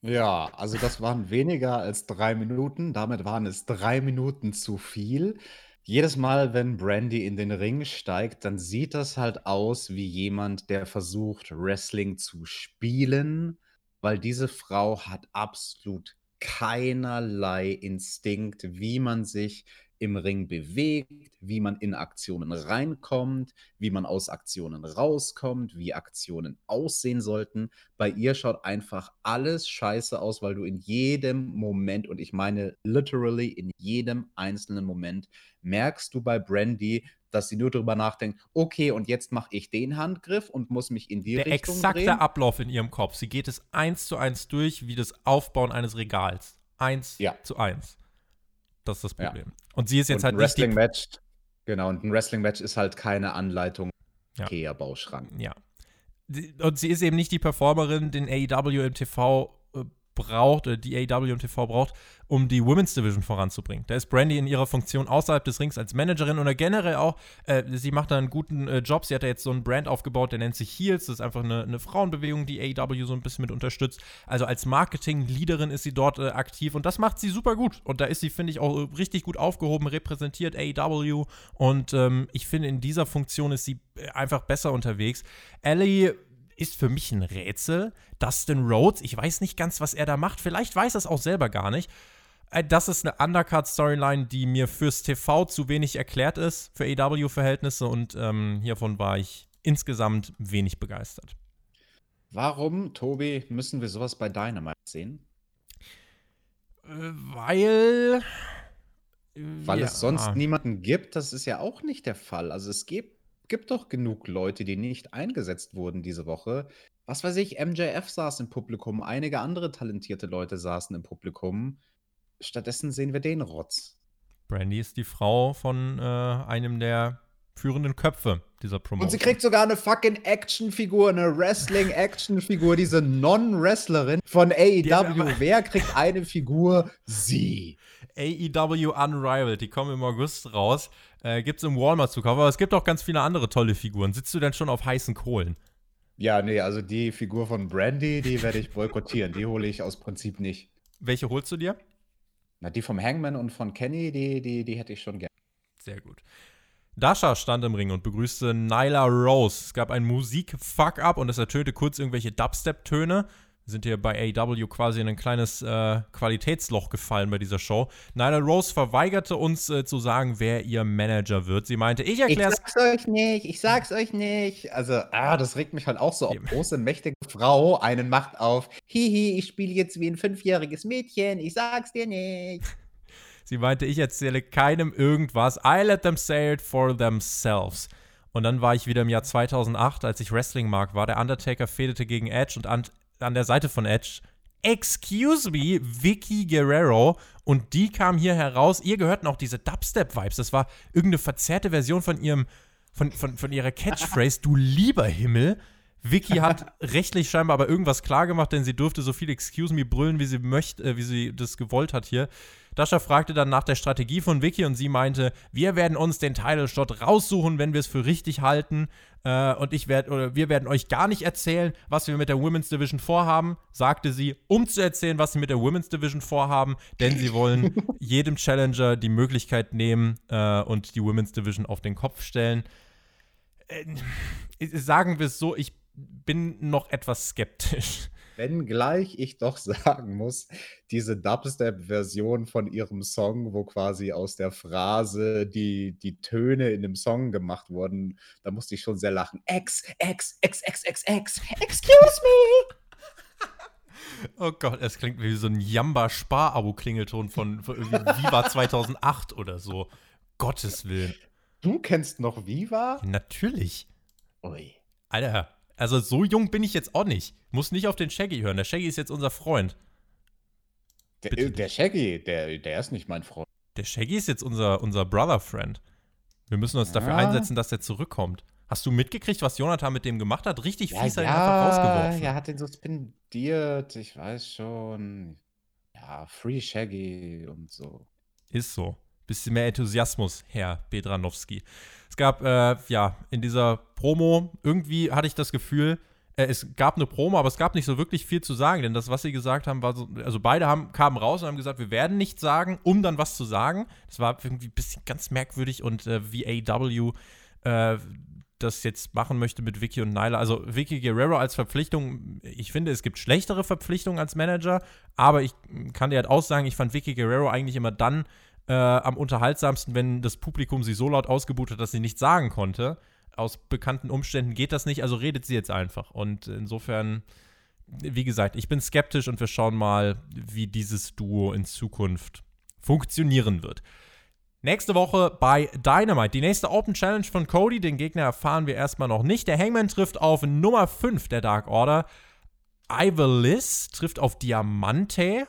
Ja, also das waren weniger als drei Minuten. Damit waren es drei Minuten zu viel. Jedes Mal, wenn Brandy in den Ring steigt, dann sieht das halt aus wie jemand, der versucht, Wrestling zu spielen, weil diese Frau hat absolut keinerlei Instinkt, wie man sich im Ring bewegt, wie man in Aktionen reinkommt, wie man aus Aktionen rauskommt, wie Aktionen aussehen sollten. Bei ihr schaut einfach alles scheiße aus, weil du in jedem Moment, und ich meine literally in jedem einzelnen Moment, merkst du bei Brandy, dass sie nur darüber nachdenkt, okay, und jetzt mache ich den Handgriff und muss mich in die Der Richtung exakte drehen. Ablauf in ihrem Kopf. Sie geht es eins zu eins durch, wie das Aufbauen eines Regals. Eins Ja. zu eins. Das ist das Ja. Problem. Und sie ist jetzt und halt ein nicht die Wrestling-Match, genau, und ein Wrestling-Match ist halt keine Anleitung, Ja. Ikea-Bauschrank. Ja. Sie- Und sie ist eben nicht die Performerin, den AEW im TV braucht, oder die AEW im TV braucht, um die Women's Division voranzubringen. Da ist Brandy in ihrer Funktion außerhalb des Rings als Managerin oder generell auch, äh, sie macht da einen guten äh, Job. Sie hat da jetzt so einen Brand aufgebaut, der nennt sich Heels. Das ist einfach eine, eine Frauenbewegung, die AEW so ein bisschen mit unterstützt. Also als Marketing-Leaderin ist sie dort äh, aktiv und das macht sie super gut. Und da ist sie, finde ich, auch äh, richtig gut aufgehoben, repräsentiert AEW. Und ähm, ich finde, in dieser Funktion ist sie äh, einfach besser unterwegs. Ellie ist für mich ein Rätsel. Dustin Rhodes, ich weiß nicht ganz, was er da macht. Vielleicht weiß er es auch selber gar nicht. Äh, Das ist eine Undercard-Storyline, die mir fürs TV zu wenig erklärt ist, für AW-Verhältnisse. Und ähm, hiervon war ich insgesamt wenig begeistert. Warum, Tobi, müssen wir sowas bei Dynamite sehen? Äh, Weil. Weil ja. es sonst niemanden gibt, das ist ja auch nicht der Fall. Also es gibt, gibt doch genug Leute, die nicht eingesetzt wurden diese Woche. Was weiß ich, MJF saß im Publikum, einige andere talentierte Leute saßen im Publikum. Stattdessen sehen wir den Rotz. Brandy ist die Frau von äh, einem der führenden Köpfe dieser Promotion. Und sie kriegt sogar eine fucking Actionfigur, eine Wrestling-Actionfigur, diese Non-Wrestlerin von AEW. Wer kriegt eine Figur? Sie. AEW Unrivaled, die kommen im August raus. Äh, gibt's im Walmart zu kaufen, aber es gibt auch ganz viele andere tolle Figuren. Sitzt du denn schon auf heißen Kohlen? Ja, nee, also die Figur von Brandy, die werde ich boykottieren. Die hole ich aus Prinzip nicht. Welche holst du dir? Na, die vom Hangman und von Kenny, die, die, die hätte ich schon gerne. Sehr gut. Dasha stand im Ring und begrüßte Nyla Rose. Es gab ein Musik-Fuck-Up und es ertönte kurz irgendwelche Dubstep-Töne. Wir sind hier bei AEW quasi in ein kleines äh, Qualitätsloch gefallen bei dieser Show. Nyla Rose verweigerte uns äh, zu sagen, wer ihr Manager wird. Sie meinte, ich Ich erkläre sag's euch nicht, ich sag's euch nicht. Also, ah, das regt mich halt auch so auf. Große, mächtige Frau einen macht auf. Hihi, ich spiele jetzt wie ein fünfjähriges Mädchen, ich sag's dir nicht. Sie meinte, ich erzähle keinem irgendwas. I let them say it for themselves. Und dann war ich wieder im Jahr 2008, als ich Wrestling mag, war der Undertaker fädete gegen Edge und an, an der Seite von Edge, excuse me, Vicky Guerrero. Und die kam hier heraus. Ihr gehörten auch diese Dubstep-Vibes. Das war irgendeine verzerrte Version von ihrem, von, von, von ihrer Catchphrase, du lieber Himmel. Vicky hat rechtlich scheinbar aber irgendwas klargemacht, denn sie durfte so viel Excuse me brüllen, wie sie möchte, äh, wie sie das gewollt hat hier. Dasha fragte dann nach der Strategie von Vicky und sie meinte, wir werden uns den Title Shot raussuchen, wenn wir es für richtig halten. Äh, und ich werde, oder wir werden euch gar nicht erzählen, was wir mit der Women's Division vorhaben, sagte sie, um zu erzählen, was sie mit der Women's Division vorhaben, denn sie wollen jedem Challenger die Möglichkeit nehmen äh, und die Women's Division auf den Kopf stellen. Äh, sagen wir es so, ich bin noch etwas skeptisch. Wenngleich ich doch sagen muss, diese Dubstep-Version von ihrem Song, wo quasi aus der Phrase die, die Töne in dem Song gemacht wurden, da musste ich schon sehr lachen. X, X, X, X, X, X, excuse me. Oh Gott, es klingt wie so ein Jamba-Spar-Abo-Klingelton von, von Viva 2008 oder so. Gottes Willen. Du kennst noch Viva? Natürlich. Ui. Alter, Also so jung bin ich jetzt auch nicht. Muss nicht auf den Shaggy hören. Der Shaggy ist jetzt unser Freund. Der, der Shaggy, der, der ist nicht mein Freund. Der Shaggy ist jetzt unser, unser Brother-Friend. Wir müssen uns dafür einsetzen, dass er zurückkommt. Hast du mitgekriegt, was Jonathan mit dem gemacht hat? Richtig Ja, fies ihn ja, einfach rausgeworfen. er hat den suspendiert, ich weiß schon. Ja, Free Shaggy und so. Ist so. Bisschen mehr Enthusiasmus, Herr Bedranowski. Es gab, äh, ja, in dieser Promo, irgendwie hatte ich das Gefühl, äh, es gab eine Promo, aber es gab nicht so wirklich viel zu sagen, denn das, was sie gesagt haben, war so, also beide haben, kamen raus und haben gesagt, wir werden nichts sagen, um dann was zu sagen. Das war irgendwie ein bisschen ganz merkwürdig und äh, VAW äh, das jetzt machen möchte mit Vicky und Nyla. Also Vicky Guerrero als Verpflichtung, ich finde, es gibt schlechtere Verpflichtungen als Manager, aber ich kann dir halt auch sagen, ich fand Vicky Guerrero eigentlich immer dann äh, am unterhaltsamsten, wenn das Publikum sie so laut ausgebucht hat, dass sie nichts sagen konnte. Aus bekannten Umständen geht das nicht, also redet sie jetzt einfach. Und insofern, wie gesagt, ich bin skeptisch und wir schauen mal, wie dieses Duo in Zukunft funktionieren wird. Nächste Woche bei Dynamite. Die nächste Open Challenge von Cody. Den Gegner erfahren wir erstmal noch nicht. Der Hangman trifft auf Nummer 5 der Dark Order. Ivalis trifft auf Diamante.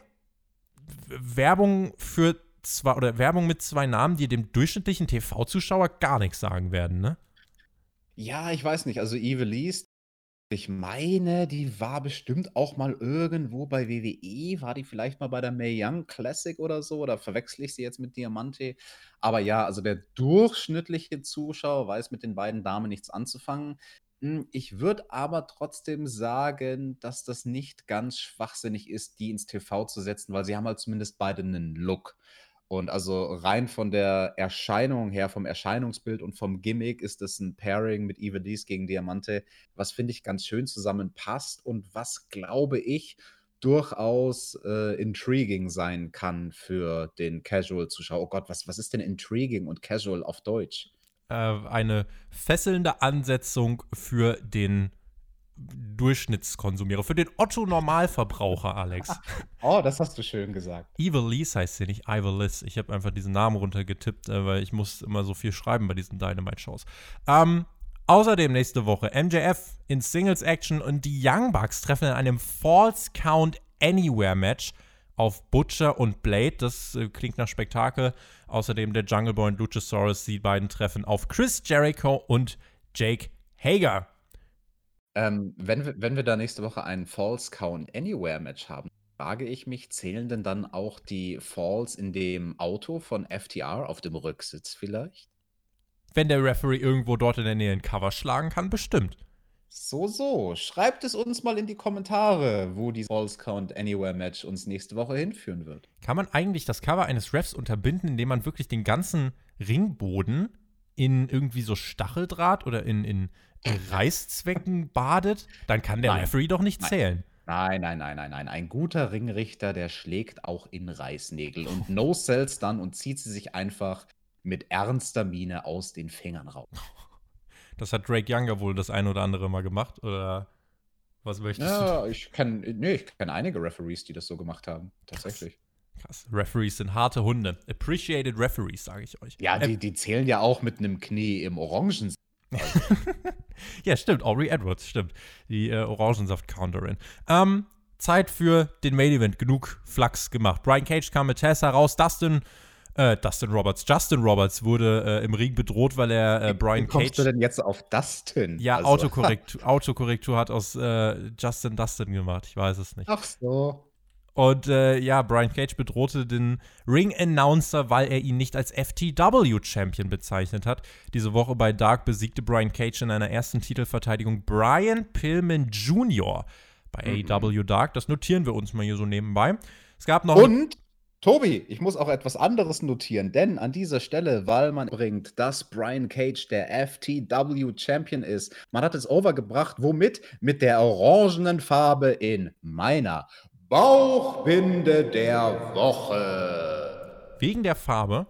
Werbung für zwei oder Werbung mit zwei Namen, die dem durchschnittlichen TV-Zuschauer gar nichts sagen werden, ne? Ja, ich weiß nicht. Also Evilise, ich meine, die war bestimmt auch mal irgendwo bei WWE. War die vielleicht mal bei der Mae Young Classic oder so? Oder verwechsel ich sie jetzt mit Diamante? Aber ja, also der durchschnittliche Zuschauer weiß mit den beiden Damen nichts anzufangen. Hm, Ich würde aber trotzdem sagen, dass das nicht ganz schwachsinnig ist, die ins TV zu setzen, weil sie haben halt zumindest beide einen Look. Und also rein von der Erscheinung her, vom Erscheinungsbild und vom Gimmick ist das ein Pairing mit Eva Dees gegen Diamante, was finde ich ganz schön zusammenpasst und was, glaube ich, durchaus äh, intriguing sein kann für den Casual-Zuschauer. Oh Gott, was, was ist denn intriguing und casual auf Deutsch? Äh, eine fesselnde Ansetzung für den Durchschnittskonsumierer, für den Otto-Normalverbraucher, Alex. Oh, das hast du schön gesagt. Evilise heißt sie nicht, Ivalis. Ich habe einfach diesen Namen runtergetippt, äh, weil ich muss immer so viel schreiben bei diesen Dynamite-Shows. Ähm, außerdem nächste Woche MJF in Singles-Action und die Young Bucks treffen in einem False Count Anywhere-Match auf Butcher und Blade. Das äh, klingt nach Spektakel. Außerdem der Jungle Boy und Luchasaurus, die beiden treffen auf Chris Jericho und Jake Hager. Ähm, wenn wir, wenn wir da nächste Woche ein False Count Anywhere Match haben, frage ich mich, zählen denn dann auch die Falls in dem Auto von FTR auf dem Rücksitz vielleicht? Wenn der Referee irgendwo dort in der Nähe ein Cover schlagen kann, bestimmt. So, so. Schreibt es uns mal in die Kommentare, wo die False Count Anywhere Match uns nächste Woche hinführen wird. Kann man eigentlich das Cover eines Refs unterbinden, indem man wirklich den ganzen Ringboden in irgendwie so Stacheldraht oder in, in Reißzwecken badet? Dann kann der Nein. Referee doch nicht Nein. zählen. Nein, nein, nein, nein, nein. Ein guter Ringrichter, der schlägt auch in Reißnägel und no sells dann und zieht sie sich einfach mit ernster Miene aus den Fingern raus. Das hat Drake Younger wohl das ein oder andere Mal gemacht. Oder was möchtest du? Ja, ich kenne nee, ich kenn einige Referees, die das so gemacht haben. Tatsächlich. Krass. Referees sind harte Hunde. Appreciated Referees, sage ich euch. Ja, Äh, die, die zählen ja auch mit einem Knie im Orangen. Ja, stimmt. Aubrey Edwards, stimmt. Die äh, Orangensaft-Counterin. Ähm, Zeit für den Main Event. Genug Flachs gemacht. Brian Cage kam mit Tessa raus. Dustin, äh, Dustin Roberts. Justin Roberts wurde äh, im Ring bedroht, weil er äh, Brian Wie kommst Cage. du denn jetzt auf Dustin? Ja, Also- Autokorrektur, Autokorrektur hat aus äh, Justin Dustin gemacht. Ich weiß es nicht. Ach so. Und äh, ja, Brian Cage bedrohte den Ring-Announcer, weil er ihn nicht als FTW-Champion bezeichnet hat. Diese Woche bei Dark besiegte Brian Cage in einer ersten Titelverteidigung Brian Pillman Jr. bei Mhm. AEW Dark. Das notieren wir uns mal hier so nebenbei. Es gab noch. Und, Tobi, ich muss auch etwas anderes notieren, denn an dieser Stelle, weil man bringt, dass Brian Cage der FTW Champion ist, man hat es overgebracht, womit? Mit der orangenen Farbe in meiner Bauchbinde der Woche. wegen der Farbe.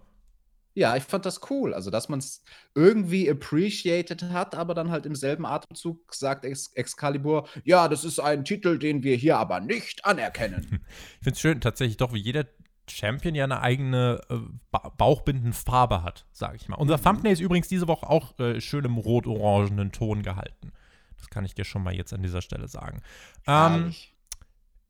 Ja, ich fand das cool. Also, dass man es irgendwie appreciated hat, aber dann halt im selben Atemzug sagt Ex Excalibur, ja, das ist ein Titel, den wir hier aber nicht anerkennen. Ich finde es schön, tatsächlich doch, wie jeder Champion ja eine eigene äh, ba Bauchbindenfarbe hat, sage ich mal. Unser Thumbnail ist übrigens diese Woche auch äh, schön im rot-orangenen Ton gehalten. Das kann ich dir schon mal jetzt an dieser Stelle sagen. Ähm,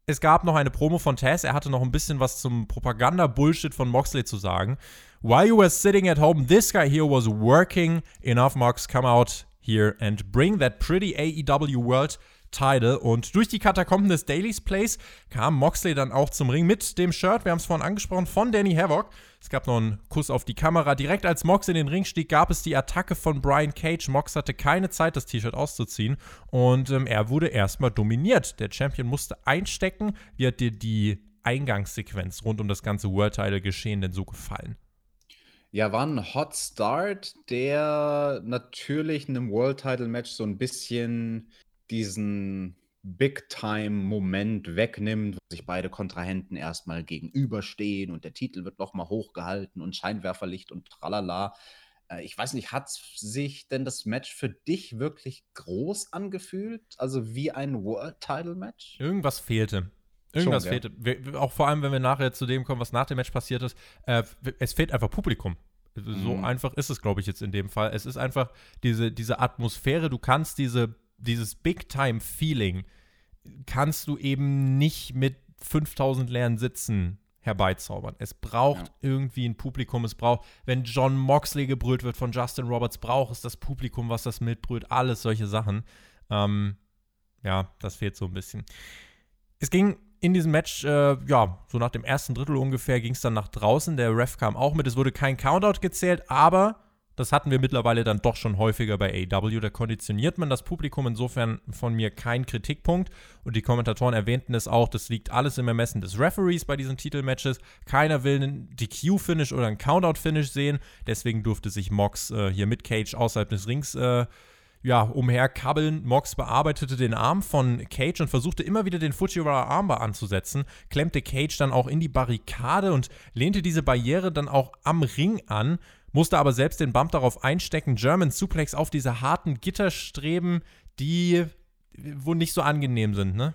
es gab noch eine Promo von Taz. Er hatte noch ein bisschen was zum Propaganda-Bullshit von Moxley zu sagen. While you were sitting at home, this guy here was working. Enough, Mox, come out here and bring that pretty AEW World Title. Und durch die Katakomben des Daily's Place kam Moxley dann auch zum Ring mit dem Shirt, wir haben es vorhin angesprochen, von Danny Havoc. Es gab noch einen Kuss auf die Kamera. Direkt als Mox in den Ring stieg, gab es die Attacke von Brian Cage. Mox hatte keine Zeit, das T-Shirt auszuziehen. Und ähm, er wurde erstmal dominiert. Der Champion musste einstecken. Wie hat dir die Eingangssequenz rund um das ganze World Title geschehen denn so gefallen? Ja, war ein Hot Start, der natürlich einem World Title Match so ein bisschen diesen Big-Time-Moment wegnimmt, wo sich beide Kontrahenten erstmal gegenüberstehen und der Titel wird nochmal hochgehalten und Scheinwerferlicht und tralala. Äh, ich weiß nicht, hat sich denn das Match für dich wirklich groß angefühlt? Also wie ein World-Title-Match? Irgendwas fehlte. Irgendwas Schon, fehlte. Wir, auch vor allem, wenn wir nachher zu dem kommen, was nach dem Match passiert ist. Äh, es fehlt einfach Publikum. So mhm. einfach ist es, glaube ich, jetzt in dem Fall. Es ist einfach diese, diese Atmosphäre. Du kannst diese dieses Big-Time-Feeling kannst du eben nicht mit 5000 leeren Sitzen herbeizaubern. Es braucht ja. irgendwie ein Publikum. Es braucht, wenn John Moxley gebrüllt wird von Justin Roberts, braucht es das Publikum, was das mitbrüllt. Alles solche Sachen. Ähm, ja, das fehlt so ein bisschen. Es ging in diesem Match, äh, ja, so nach dem ersten Drittel ungefähr, ging es dann nach draußen. Der Ref kam auch mit. Es wurde kein Countout gezählt, aber das hatten wir mittlerweile dann doch schon häufiger bei AW. Da konditioniert man das Publikum insofern von mir kein Kritikpunkt. Und die Kommentatoren erwähnten es auch, das liegt alles im Ermessen des Referees bei diesen Titelmatches. Keiner will einen DQ-Finish oder einen Countout-Finish sehen. Deswegen durfte sich Mox äh, hier mit Cage außerhalb des Rings äh, ja, umherkabbeln. Mox bearbeitete den Arm von Cage und versuchte immer wieder den Fujiwara Armbar anzusetzen, klemmte Cage dann auch in die Barrikade und lehnte diese Barriere dann auch am Ring an musste aber selbst den Bump darauf einstecken. German Suplex auf diese harten Gitterstreben, die wohl nicht so angenehm sind, ne?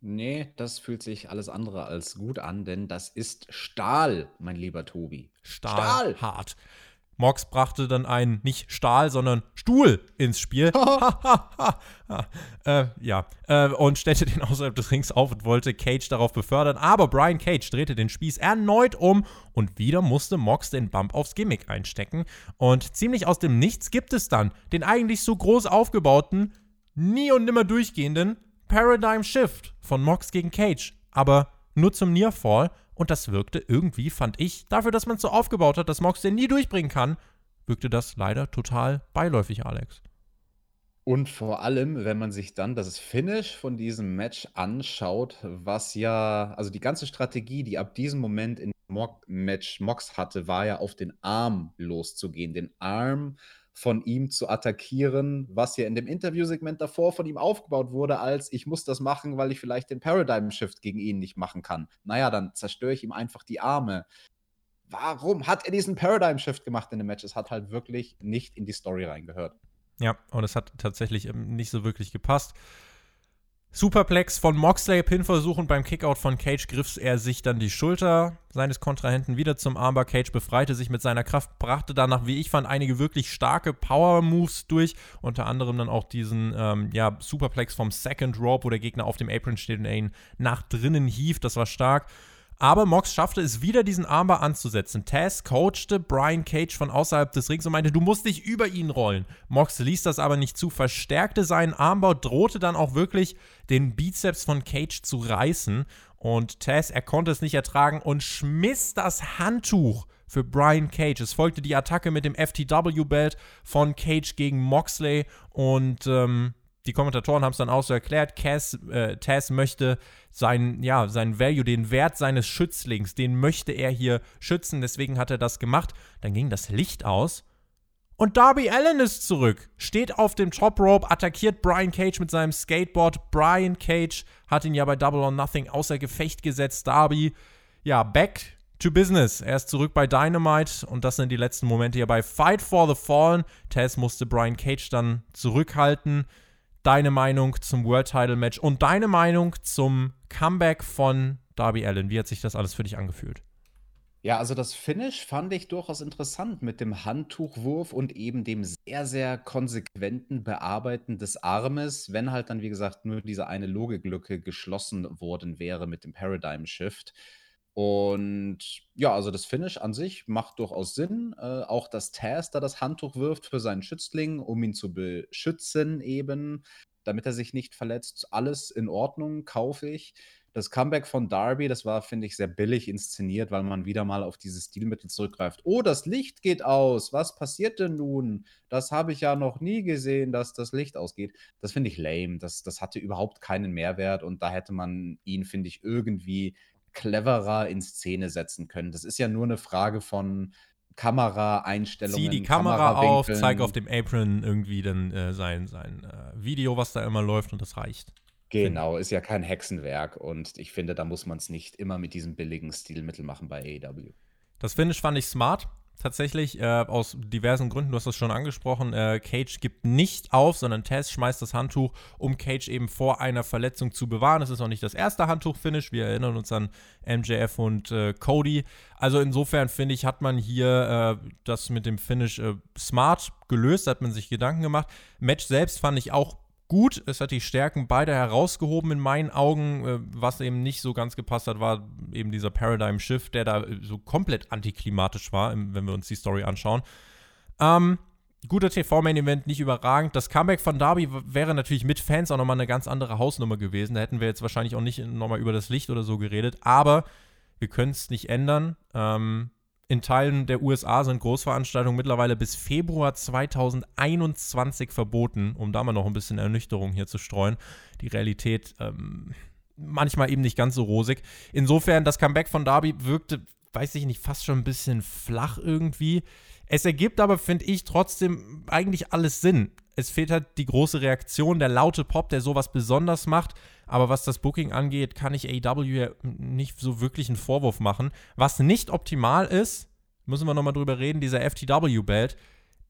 Nee, das fühlt sich alles andere als gut an, denn das ist Stahl, mein lieber Tobi. Stahl. Stahl. Hart. Mox brachte dann einen nicht Stahl, sondern Stuhl ins Spiel. äh, ja, äh, und stellte den außerhalb des Rings auf und wollte Cage darauf befördern. Aber Brian Cage drehte den Spieß erneut um und wieder musste Mox den Bump aufs Gimmick einstecken. Und ziemlich aus dem Nichts gibt es dann den eigentlich so groß aufgebauten, nie und nimmer durchgehenden Paradigm Shift von Mox gegen Cage. Aber nur zum Nearfall und das wirkte irgendwie, fand ich, dafür, dass man es so aufgebaut hat, dass Mox den nie durchbringen kann, wirkte das leider total beiläufig, Alex. Und vor allem, wenn man sich dann das Finish von diesem Match anschaut, was ja, also die ganze Strategie, die ab diesem Moment in Match Mox hatte, war ja auf den Arm loszugehen, den Arm von ihm zu attackieren, was ja in dem Interviewsegment davor von ihm aufgebaut wurde, als ich muss das machen, weil ich vielleicht den Paradigm Shift gegen ihn nicht machen kann. Naja, dann zerstöre ich ihm einfach die Arme. Warum hat er diesen Paradigm Shift gemacht in dem Match? Es hat halt wirklich nicht in die Story reingehört. Ja, und es hat tatsächlich ähm, nicht so wirklich gepasst. Superplex von Moxley, Pinversuch und beim Kickout von Cage griff er sich dann die Schulter seines Kontrahenten wieder zum Armbar. Cage befreite sich mit seiner Kraft, brachte danach, wie ich fand, einige wirklich starke Power-Moves durch. Unter anderem dann auch diesen ähm, ja, Superplex vom Second Rope, wo der Gegner auf dem Apron steht und er ihn nach drinnen hieft. Das war stark. Aber Mox schaffte es wieder, diesen Armbar anzusetzen. Taz coachte Brian Cage von außerhalb des Rings und meinte, du musst dich über ihn rollen. Mox ließ das aber nicht zu, verstärkte seinen Armbau, drohte dann auch wirklich den Bizeps von Cage zu reißen. Und Taz, er konnte es nicht ertragen und schmiss das Handtuch für Brian Cage. Es folgte die Attacke mit dem FTW-Belt von Cage gegen Moxley und ähm, die Kommentatoren haben es dann auch so erklärt, Cass, äh, Taz möchte sein, ja, sein Value, den Wert seines Schützlings, den möchte er hier schützen, deswegen hat er das gemacht. Dann ging das Licht aus und Darby Allen ist zurück, steht auf dem Top Rope, attackiert Brian Cage mit seinem Skateboard. Brian Cage hat ihn ja bei Double or Nothing außer Gefecht gesetzt. Darby, ja, back to business. Er ist zurück bei Dynamite und das sind die letzten Momente hier bei Fight for the Fallen. Taz musste Brian Cage dann zurückhalten deine Meinung zum World Title Match und deine Meinung zum Comeback von Darby Allen. Wie hat sich das alles für dich angefühlt? Ja, also das Finish fand ich durchaus interessant mit dem Handtuchwurf und eben dem sehr, sehr konsequenten Bearbeiten des Armes, wenn halt dann, wie gesagt, nur diese eine Logiklücke geschlossen worden wäre mit dem Paradigm Shift. Und ja, also das Finish an sich macht durchaus Sinn. Äh, auch dass Taz da das Handtuch wirft für seinen Schützling, um ihn zu beschützen eben, damit er sich nicht verletzt. Alles in Ordnung, kaufe ich. Das Comeback von Darby, das war, finde ich, sehr billig inszeniert, weil man wieder mal auf dieses Stilmittel zurückgreift. Oh, das Licht geht aus. Was passiert denn nun? Das habe ich ja noch nie gesehen, dass das Licht ausgeht. Das finde ich lame. Das, das hatte überhaupt keinen Mehrwert und da hätte man ihn, finde ich, irgendwie cleverer in Szene setzen können. Das ist ja nur eine Frage von Kameraeinstellungen. Zieh die Kamera auf, zeig auf dem Apron irgendwie dann äh, sein, sein äh, Video, was da immer läuft und das reicht. Genau, ist ja kein Hexenwerk und ich finde, da muss man es nicht immer mit diesem billigen Stilmittel machen bei AEW. Das Finish fand ich smart, tatsächlich, äh, aus diversen Gründen. Du hast das schon angesprochen. Äh, Cage gibt nicht auf, sondern Tess schmeißt das Handtuch, um Cage eben vor einer Verletzung zu bewahren. Es ist auch nicht das erste Handtuch-Finish. Wir erinnern uns an MJF und äh, Cody. Also insofern finde ich, hat man hier äh, das mit dem Finish äh, smart gelöst, hat man sich Gedanken gemacht. Match selbst fand ich auch gut. Es hat die Stärken beider herausgehoben in meinen Augen. Äh, was eben nicht so ganz gepasst hat, war eben dieser Paradigm Shift, der da äh, so komplett antiklimatisch war, wenn wir uns die Story anschauen. Ähm, guter TV-Main-Event, nicht überragend. Das Comeback von Darby wäre natürlich mit Fans auch nochmal eine ganz andere Hausnummer gewesen. Da hätten wir jetzt wahrscheinlich auch nicht nochmal über das Licht oder so geredet. Aber wir können es nicht ändern. Ähm, in Teilen der USA sind Großveranstaltungen mittlerweile bis Februar 2021 verboten, um da mal noch ein bisschen Ernüchterung hier zu streuen. Die Realität ähm, manchmal eben nicht ganz so rosig. Insofern, das Comeback von Darby wirkte, weiß ich nicht, fast schon ein bisschen flach irgendwie. Es ergibt aber, finde ich, trotzdem eigentlich alles Sinn. Es fehlt halt die große Reaktion, der laute Pop, der sowas besonders macht. Aber was das Booking angeht, kann ich AEW ja nicht so wirklich einen Vorwurf machen. Was nicht optimal ist, müssen wir nochmal drüber reden, dieser FTW-Belt.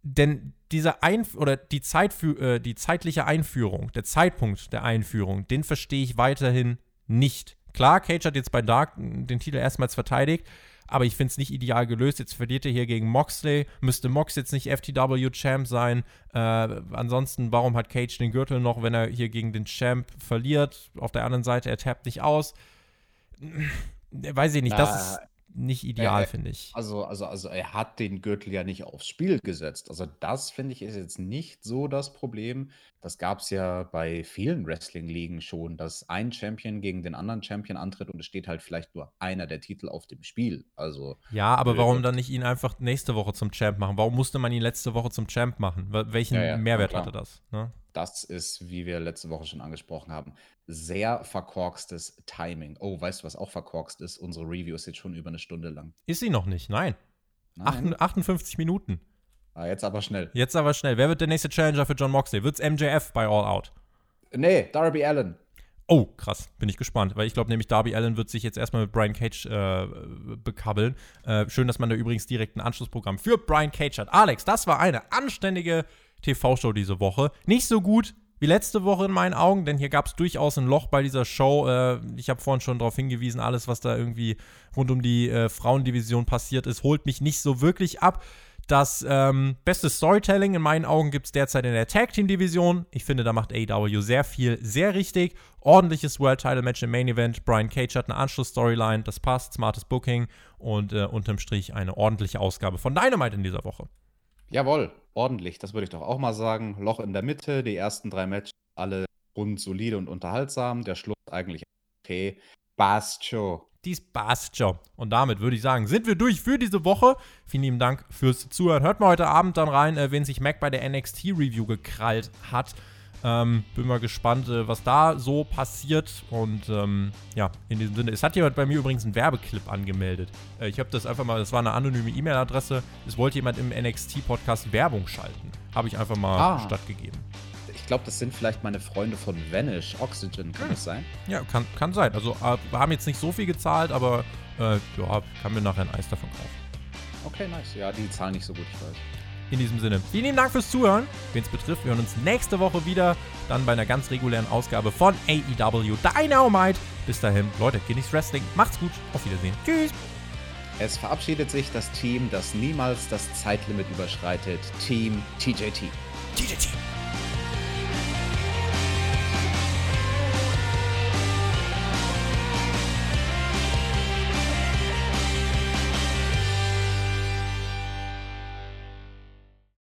Denn diese Einf oder die, Zeitfü äh, die zeitliche Einführung, der Zeitpunkt der Einführung, den verstehe ich weiterhin nicht. Klar, Cage hat jetzt bei Dark den Titel erstmals verteidigt, aber ich finde es nicht ideal gelöst. Jetzt verliert er hier gegen Moxley. Müsste Mox jetzt nicht FTW-Champ sein? Äh, ansonsten, warum hat Cage den Gürtel noch, wenn er hier gegen den Champ verliert? Auf der anderen Seite, er tappt nicht aus. Weiß ich nicht, das ist nicht ideal, finde ich. Also, also, also er hat den Gürtel ja nicht aufs Spiel gesetzt. Also das finde ich ist jetzt nicht so das Problem. Das gab es ja bei vielen Wrestling-Ligen schon, dass ein Champion gegen den anderen Champion antritt und es steht halt vielleicht nur einer der Titel auf dem Spiel. Also ja, aber äh, warum dann nicht ihn einfach nächste Woche zum Champ machen? Warum musste man ihn letzte Woche zum Champ machen? Welchen ja, ja, Mehrwert hatte das? Ne? Das ist, wie wir letzte Woche schon angesprochen haben, sehr verkorkstes Timing. Oh, weißt du, was auch verkorkst ist? Unsere Review ist jetzt schon über eine Stunde lang. Ist sie noch nicht, nein. nein. 58 Minuten. Ah, jetzt aber schnell. Jetzt aber schnell. Wer wird der nächste Challenger für John Moxley? Wird's MJF bei All Out? Nee, Darby Allen. Oh, krass, bin ich gespannt, weil ich glaube nämlich, Darby Allen wird sich jetzt erstmal mit Brian Cage äh, bekabbeln. Äh, schön, dass man da übrigens direkt ein Anschlussprogramm für Brian Cage hat. Alex, das war eine anständige TV-Show diese Woche. Nicht so gut wie letzte Woche in meinen Augen, denn hier gab es durchaus ein Loch bei dieser Show. Äh, ich habe vorhin schon darauf hingewiesen, alles, was da irgendwie rund um die äh, Frauendivision passiert ist, holt mich nicht so wirklich ab. Das ähm, beste Storytelling in meinen Augen gibt es derzeit in der Tag Team Division. Ich finde, da macht AEW sehr viel, sehr richtig. Ordentliches World Title Match im Main Event. Brian Cage hat eine Anschluss-Storyline, das passt, smartes Booking und äh, unterm Strich eine ordentliche Ausgabe von Dynamite in dieser Woche. Jawohl, ordentlich, das würde ich doch auch mal sagen. Loch in der Mitte, die ersten drei Matches alle rund solide und unterhaltsam. Der Schluss eigentlich okay. Bastjo. Dies Bastjo. Und damit würde ich sagen, sind wir durch für diese Woche. Vielen lieben Dank fürs Zuhören. Hört mal heute Abend dann rein, äh, wen sich Mac bei der NXT-Review gekrallt hat. Ähm, bin mal gespannt, äh, was da so passiert. Und ähm, ja, in diesem Sinne. Es hat jemand bei mir übrigens einen Werbeclip angemeldet. Äh, ich habe das einfach mal, das war eine anonyme E-Mail-Adresse. Es wollte jemand im NXT-Podcast Werbung schalten. Habe ich einfach mal ah. stattgegeben. Ich glaube, das sind vielleicht meine Freunde von Vanish, Oxygen, kann hm. das sein? Ja, kann, kann sein. Also, äh, wir haben jetzt nicht so viel gezahlt, aber äh, ja, kann mir nachher ein Eis davon kaufen. Okay, nice. Ja, die zahlen nicht so gut, ich weiß. In diesem Sinne, vielen lieben Dank fürs Zuhören. Wen es betrifft, wir hören uns nächste Woche wieder. Dann bei einer ganz regulären Ausgabe von AEW Dynamite. Bis dahin, Leute, genießt Wrestling. Macht's gut. Auf Wiedersehen. Tschüss. Es verabschiedet sich das Team, das niemals das Zeitlimit überschreitet. Team TJT. TJT.